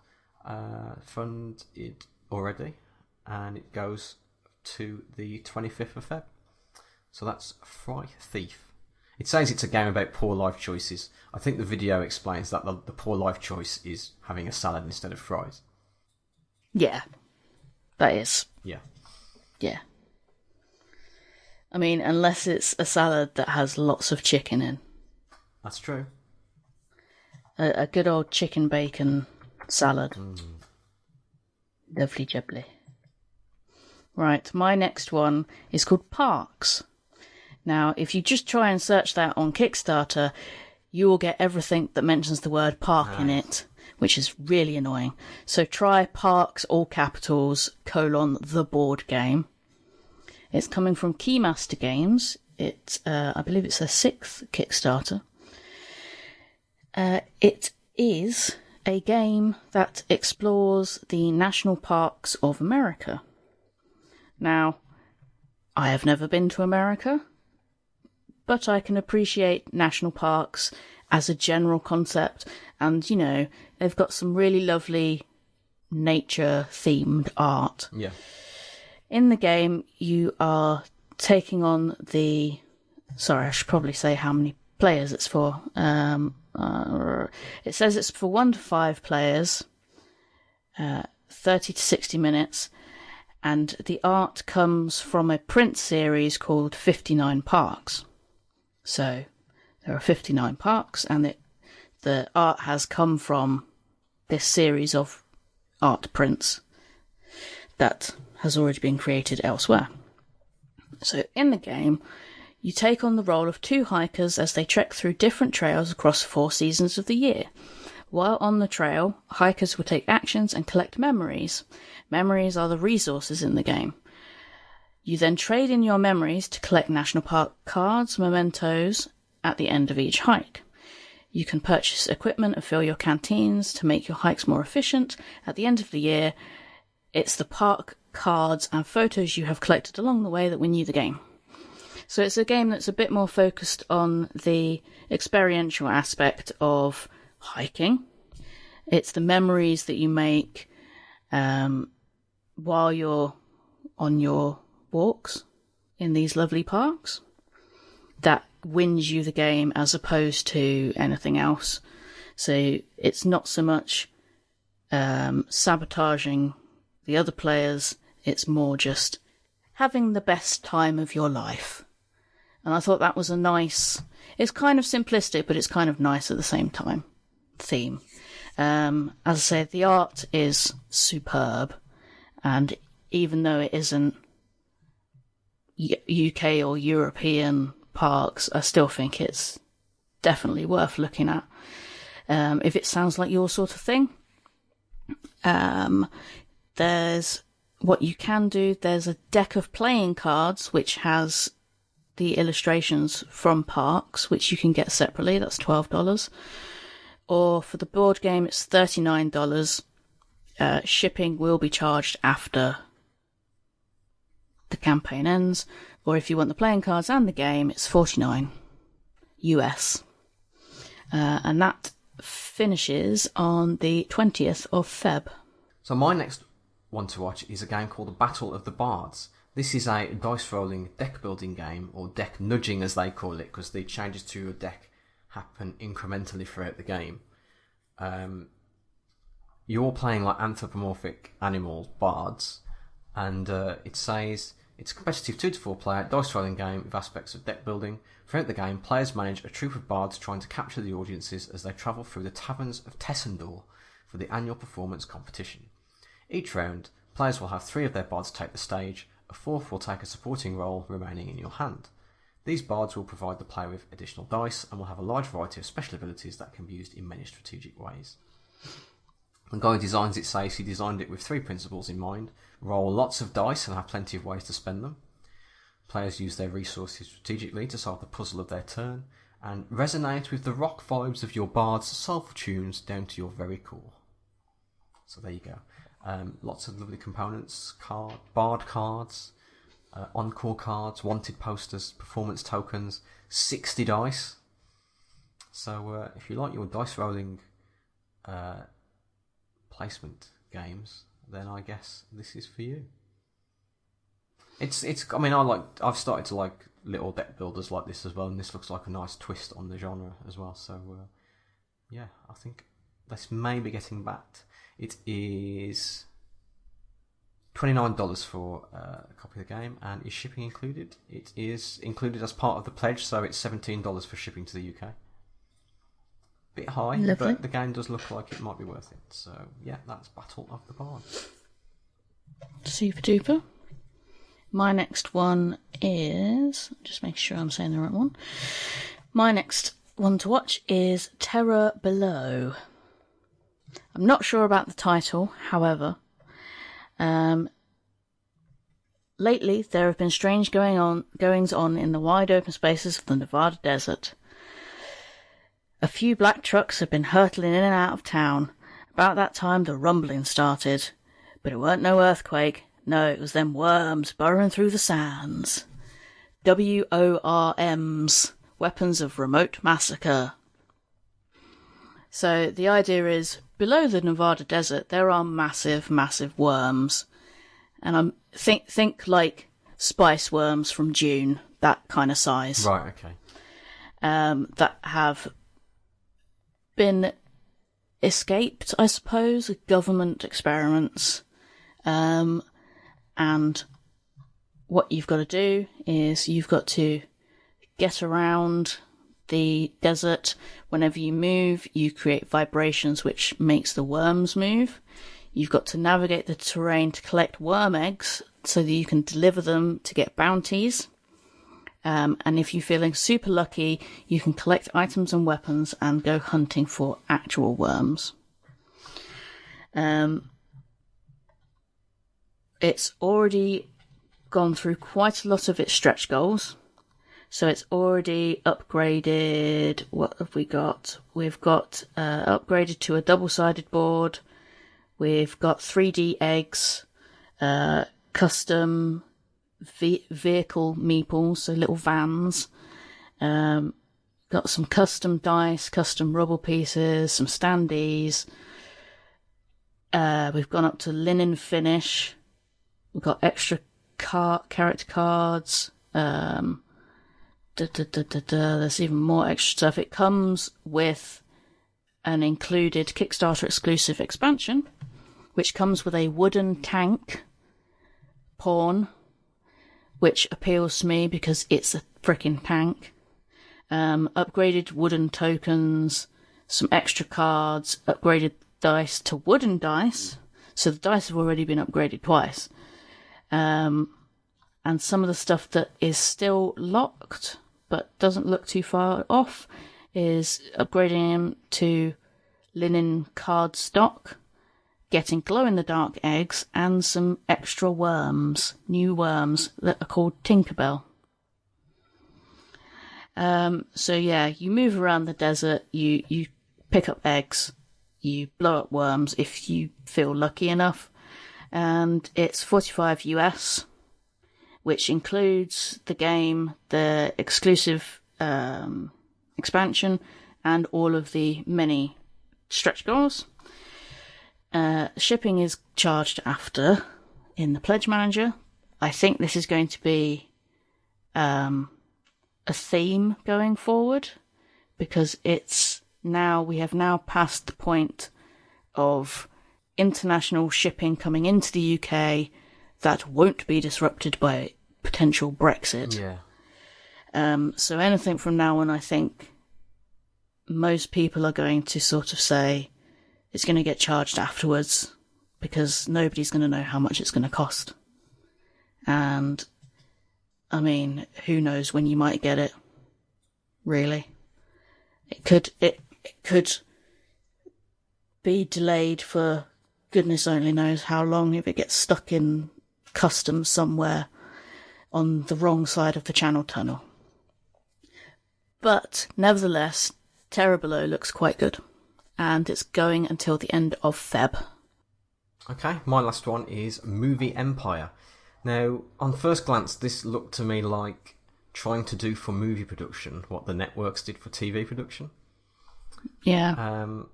uh, funded already, and it goes to the twenty fifth of Feb. So that's Fry Thief. It says it's a game about poor life choices. I think the video explains that the, the poor life choice is having a salad instead of fries. Yeah. That is. Yeah. Yeah. I mean, unless it's a salad that has lots of chicken in. That's true. A, a good old chicken bacon salad. Mm. Lovely jubbly. Right, my next one is called Parks. Now, if you just try and search that on Kickstarter, you will get everything that mentions the word park in it, which is really annoying. So try Parks, all capitals, colon, the board game. It's coming from Keymaster Games. It, uh, I believe it's their sixth Kickstarter. Uh, it is a game that explores the national parks of America. Now, I have never been to America, but I can appreciate national parks as a general concept. And, you know, they've got some really lovely nature themed art. Yeah. In the game, you are taking on the. Sorry, I should probably say how many players it's for. Um, uh, it says it's for one to five players, uh, 30 to 60 minutes, and the art comes from a print series called 59 Parks. So there are 59 parks, and it, the art has come from this series of art prints that has already been created elsewhere. So in the game, you take on the role of two hikers as they trek through different trails across four seasons of the year. While on the trail, hikers will take actions and collect memories. Memories are the resources in the game. You then trade in your memories to collect national park cards, mementos at the end of each hike. You can purchase equipment and fill your canteens to make your hikes more efficient. At the end of the year, it's the park cards and photos you have collected along the way that win you the game. So it's a game that's a bit more focused on the experiential aspect of hiking. It's the memories that you make um, while you're on your walks in these lovely parks that wins you the game as opposed to anything else. So it's not so much um, sabotaging the other players, it's more just having the best time of your life. And I thought that was a nice, it's kind of simplistic, but it's kind of nice at the same time theme. Um, as I said, the art is superb, and even though it isn't UK or European parks, I still think it's definitely worth looking at. Um, if it sounds like your sort of thing, um, there's what you can do. There's a deck of playing cards which has the illustrations from parks, which you can get separately. That's twelve dollars. Or for the board game, it's thirty nine dollars. Uh, shipping will be charged after the campaign ends. Or if you want the playing cards and the game, it's forty nine US. Uh, and that finishes on the twentieth of Feb. So my next one to watch is a game called The Battle of the Bards. This is a dice rolling deck building game, or deck nudging as they call it, because the changes to your deck happen incrementally throughout the game. Um, you're playing like anthropomorphic animals, bards, and uh, it says it's a competitive two to four player dice rolling game with aspects of deck building. Throughout the game, players manage a troop of bards trying to capture the audiences as they travel through the taverns of Tessendor for the annual performance competition. Each round, players will have three of their bards take the stage, a fourth will take a supporting role remaining in your hand. These bards will provide the player with additional dice and will have a large variety of special abilities that can be used in many strategic ways. The guy designs it says he designed it with three principles in mind roll lots of dice and have plenty of ways to spend them. Players use their resources strategically to solve the puzzle of their turn, and resonate with the rock vibes of your bard's soulful tunes down to your very core. So there you go. Um, lots of lovely components, card, bard cards, uh, encore cards, wanted posters, performance tokens, 60 dice. So uh, if you like your dice rolling uh, placement games, then I guess this is for you. It's it's. I mean, I like. I've started to like little deck builders like this as well, and this looks like a nice twist on the genre as well. So, uh, yeah, I think this may be getting backed. It is twenty nine dollars for uh, a copy of the game, and is shipping included? It is included as part of the pledge, so it's seventeen dollars for shipping to the UK. Bit high, Lovely. but the game does look like it might be worth it. So yeah, that's Battle of the Bards. Super duper. My next one is just make sure I'm saying the right one. My next one to watch is Terror Below. I'm not sure about the title, however. Um, lately, there have been strange going on goings on in the wide open spaces of the Nevada desert. A few black trucks have been hurtling in and out of town. About that time, the rumbling started. But it weren't no earthquake. No, it was them worms burrowing through the sands. W O R M's. weapons of remote massacre. So the idea is below the Nevada desert there are massive, massive worms, and I'm think think like spice worms from Dune, that kind of size, Right. Okay. um, that have been escaped, I suppose, government experiments, um, and what you've got to do is you've got to get around the desert. Whenever you move, you create vibrations which makes the worms move. You've got to navigate the terrain to collect worm eggs so that you can deliver them to get bounties. Um, and if you're feeling super lucky, you can collect items and weapons and go hunting for actual worms. Um, it's already gone through quite a lot of its stretch goals. So it's already upgraded. What have we got? We've got uh, upgraded to a double sided board. We've got 3D eggs, uh, custom ve- vehicle meeples, so little vans. Um, got some custom dice, custom rubble pieces, some standees. Uh, we've gone up to linen finish. We've got extra car- character cards. Um, There's even more extra stuff. It comes with an included Kickstarter exclusive expansion, which comes with a wooden tank pawn, which appeals to me because it's a freaking tank. Um, upgraded wooden tokens, some extra cards, upgraded dice to wooden dice. So the dice have already been upgraded twice. Um, and some of the stuff that is still locked but doesn't look too far off is upgrading him to linen card stock, getting glow in the dark eggs, and some extra worms, new worms that are called Tinkerbell. Um, so yeah, you move around the desert, you, you pick up eggs, you blow up worms if you feel lucky enough, and it's 45 US, which includes the game, the exclusive um, expansion, and all of the many stretch goals. Uh, shipping is charged after in the Pledge Manager. I think this is going to be um, a theme going forward because it's now we have now passed the point of international shipping coming into the UK that won't be disrupted by potential Brexit. Yeah. Um, so anything from now on, I think most people are going to sort of say it's going to get charged afterwards because nobody's going to know how much it's going to cost. And I mean, who knows when you might get it? Really, it could it, it could be delayed for goodness only knows how long if it gets stuck in customs somewhere on the wrong side of the Channel Tunnel. But nevertheless, Terror Below looks quite good, and it's going until the end of Feb. Okay, my last one is Movie Empire. Now, on first glance, this looked to me like trying to do for movie production what the networks did for TV production. Yeah, Um,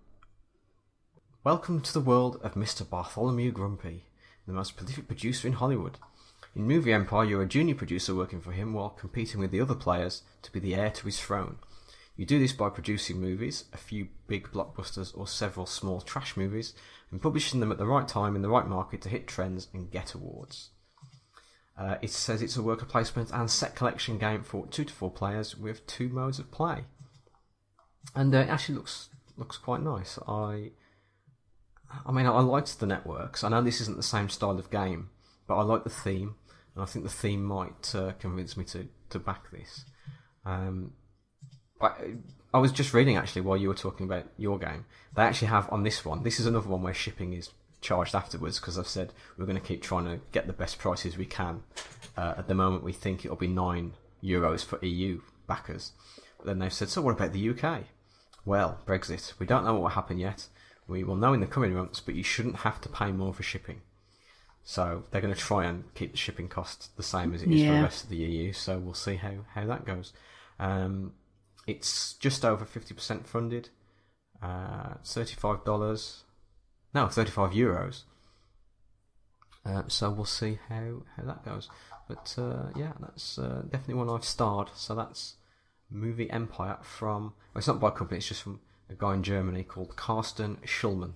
welcome to the world of Mr. Bartholomew Grumpy, the most prolific producer in Hollywood. In Movie Empire, you're a junior producer working for him while competing with the other players to be the heir to his throne. You do this by producing movies, a few big blockbusters or several small trash movies, and publishing them at the right time in the right market to hit trends and get awards. Uh, it says it's a worker placement and set collection game for two to four players with two modes of play, and uh, it actually looks looks quite nice. I I mean, I liked the networks. I know this isn't the same style of game, but I like the theme, and I think the theme might uh, convince me to, to back this. Um, I, I was just reading actually while you were talking about your game. They actually have on this one. This is another one where shipping is charged afterwards because I've said we're going to keep trying to get the best prices we can. Uh, at the moment, we think it'll be nine euros for EU backers. But then they've said, so what about the UK? Well, Brexit. We don't know what will happen yet. We will know in the coming months, but you shouldn't have to pay more for shipping. So they're going to try and keep the shipping cost the same as it is for the rest of the EU. So we'll see how, how that goes. Um, it's just over 50% funded. Uh, $35. No, 35 euros. Uh, so we'll see how, how that goes. But uh, yeah, that's uh, definitely one I've starred. So that's Movie Empire from. Well, it's not by a company, it's just from a guy in Germany called Carsten Schulman.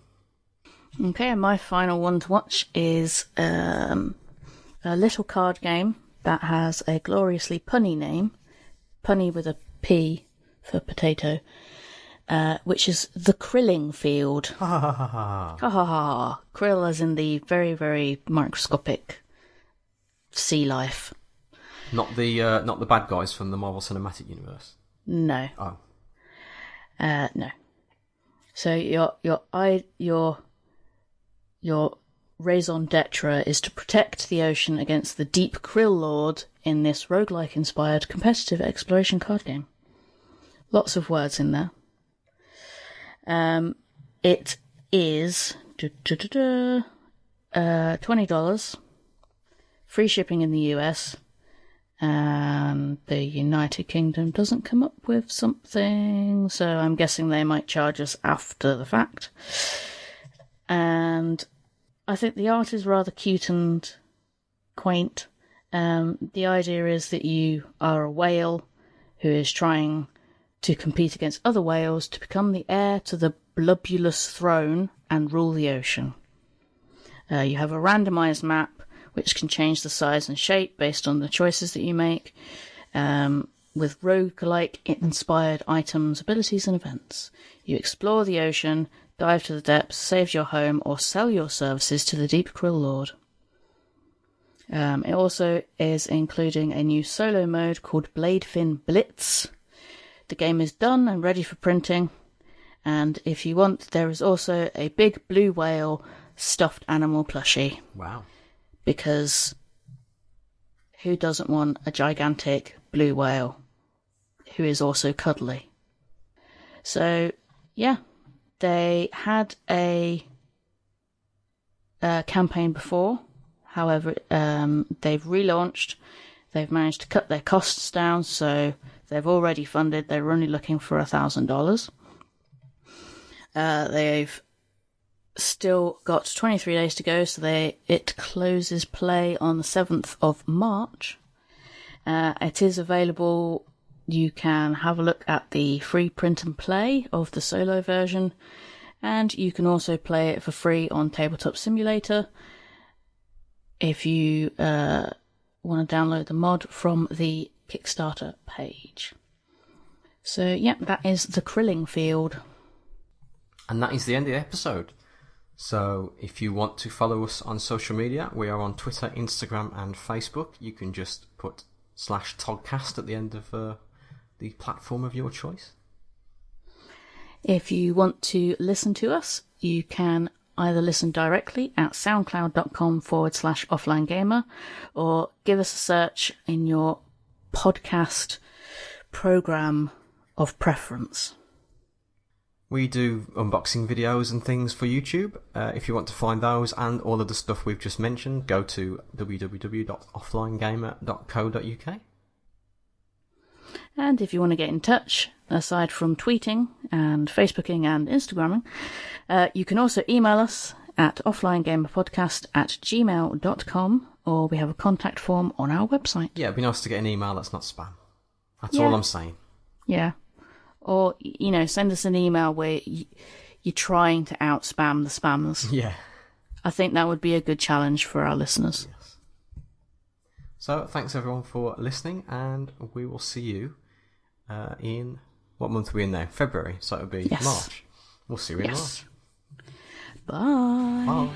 Okay, and my final one to watch is um, a little card game that has a gloriously punny name, punny with a P for potato, uh, which is the Krilling Field. Ha ha ha ha. Ha ha ha. Krill as in the very, very microscopic sea life. Not the uh, not the bad guys from the Marvel Cinematic Universe. No. Oh, Uh, no. So your your I your your raison d'etre is to protect the ocean against the deep krill lord in this roguelike inspired competitive exploration card game. Lots of words in there. Um, it is uh, twenty dollars, free shipping in the US, and the United Kingdom doesn't come up with something, so I'm guessing they might charge us after the fact. And I think the art is rather cute and quaint. Um, the idea is that you are a whale who is trying to compete against other whales to become the heir to the blubulous throne and rule the ocean. Uh, you have a randomized map which can change the size and shape based on the choices that you make, um, with roguelike inspired items, abilities, and events. You explore the ocean, dive to the depths, save your home, or sell your services to the Deep Krill Lord. Um, it also is including a new solo mode called Bladefin Blitz. The game is done and ready for printing, and if you want, there is also a big blue whale stuffed animal plushie wow. because who doesn't want a gigantic blue whale who is also cuddly? So, yeah, they had a, uh campaign before. However, um, they've relaunched. They've managed to cut their costs down, so they've already funded. They're only looking for a thousand dollars. Uh, they've still got 23 days to go, so they it closes play on the 7th of March. Uh, it is available. You can have a look at the free print and play of the solo version, and you can also play it for free on Tabletop Simulator if you uh, want to download the mod from the Kickstarter page. So, yeah, that is the Krilling Field. And that is the end of the episode. So if you want to follow us on social media, we are on Twitter, Instagram, and Facebook. You can just put slash Togcast at the end of uh, the platform of your choice. If you want to listen to us, you can either listen directly at soundcloud.com forward slash offline gamer or give us a search in your podcast program of preference. We do unboxing videos and things for YouTube. Uh, if you want to find those and all of the stuff we've just mentioned, go to www.offlinegamer.co.uk. And if you want to get in touch, aside from tweeting and Facebooking and Instagramming, uh, you can also email us at offlinegamerpodcast at gmail.com or we have a contact form on our website. Yeah, it'd be nice to get an email that's not spam. That's Yeah. all I'm saying. Yeah. Or, you know, send us an email where you're trying to out spam the spammers. Yeah. I think that would be a good challenge for our listeners. So thanks everyone for listening, and we will see you uh, in what month are we in now? February. So it'll be Yes. March. We'll see you in Yes. March. Bye. Bye.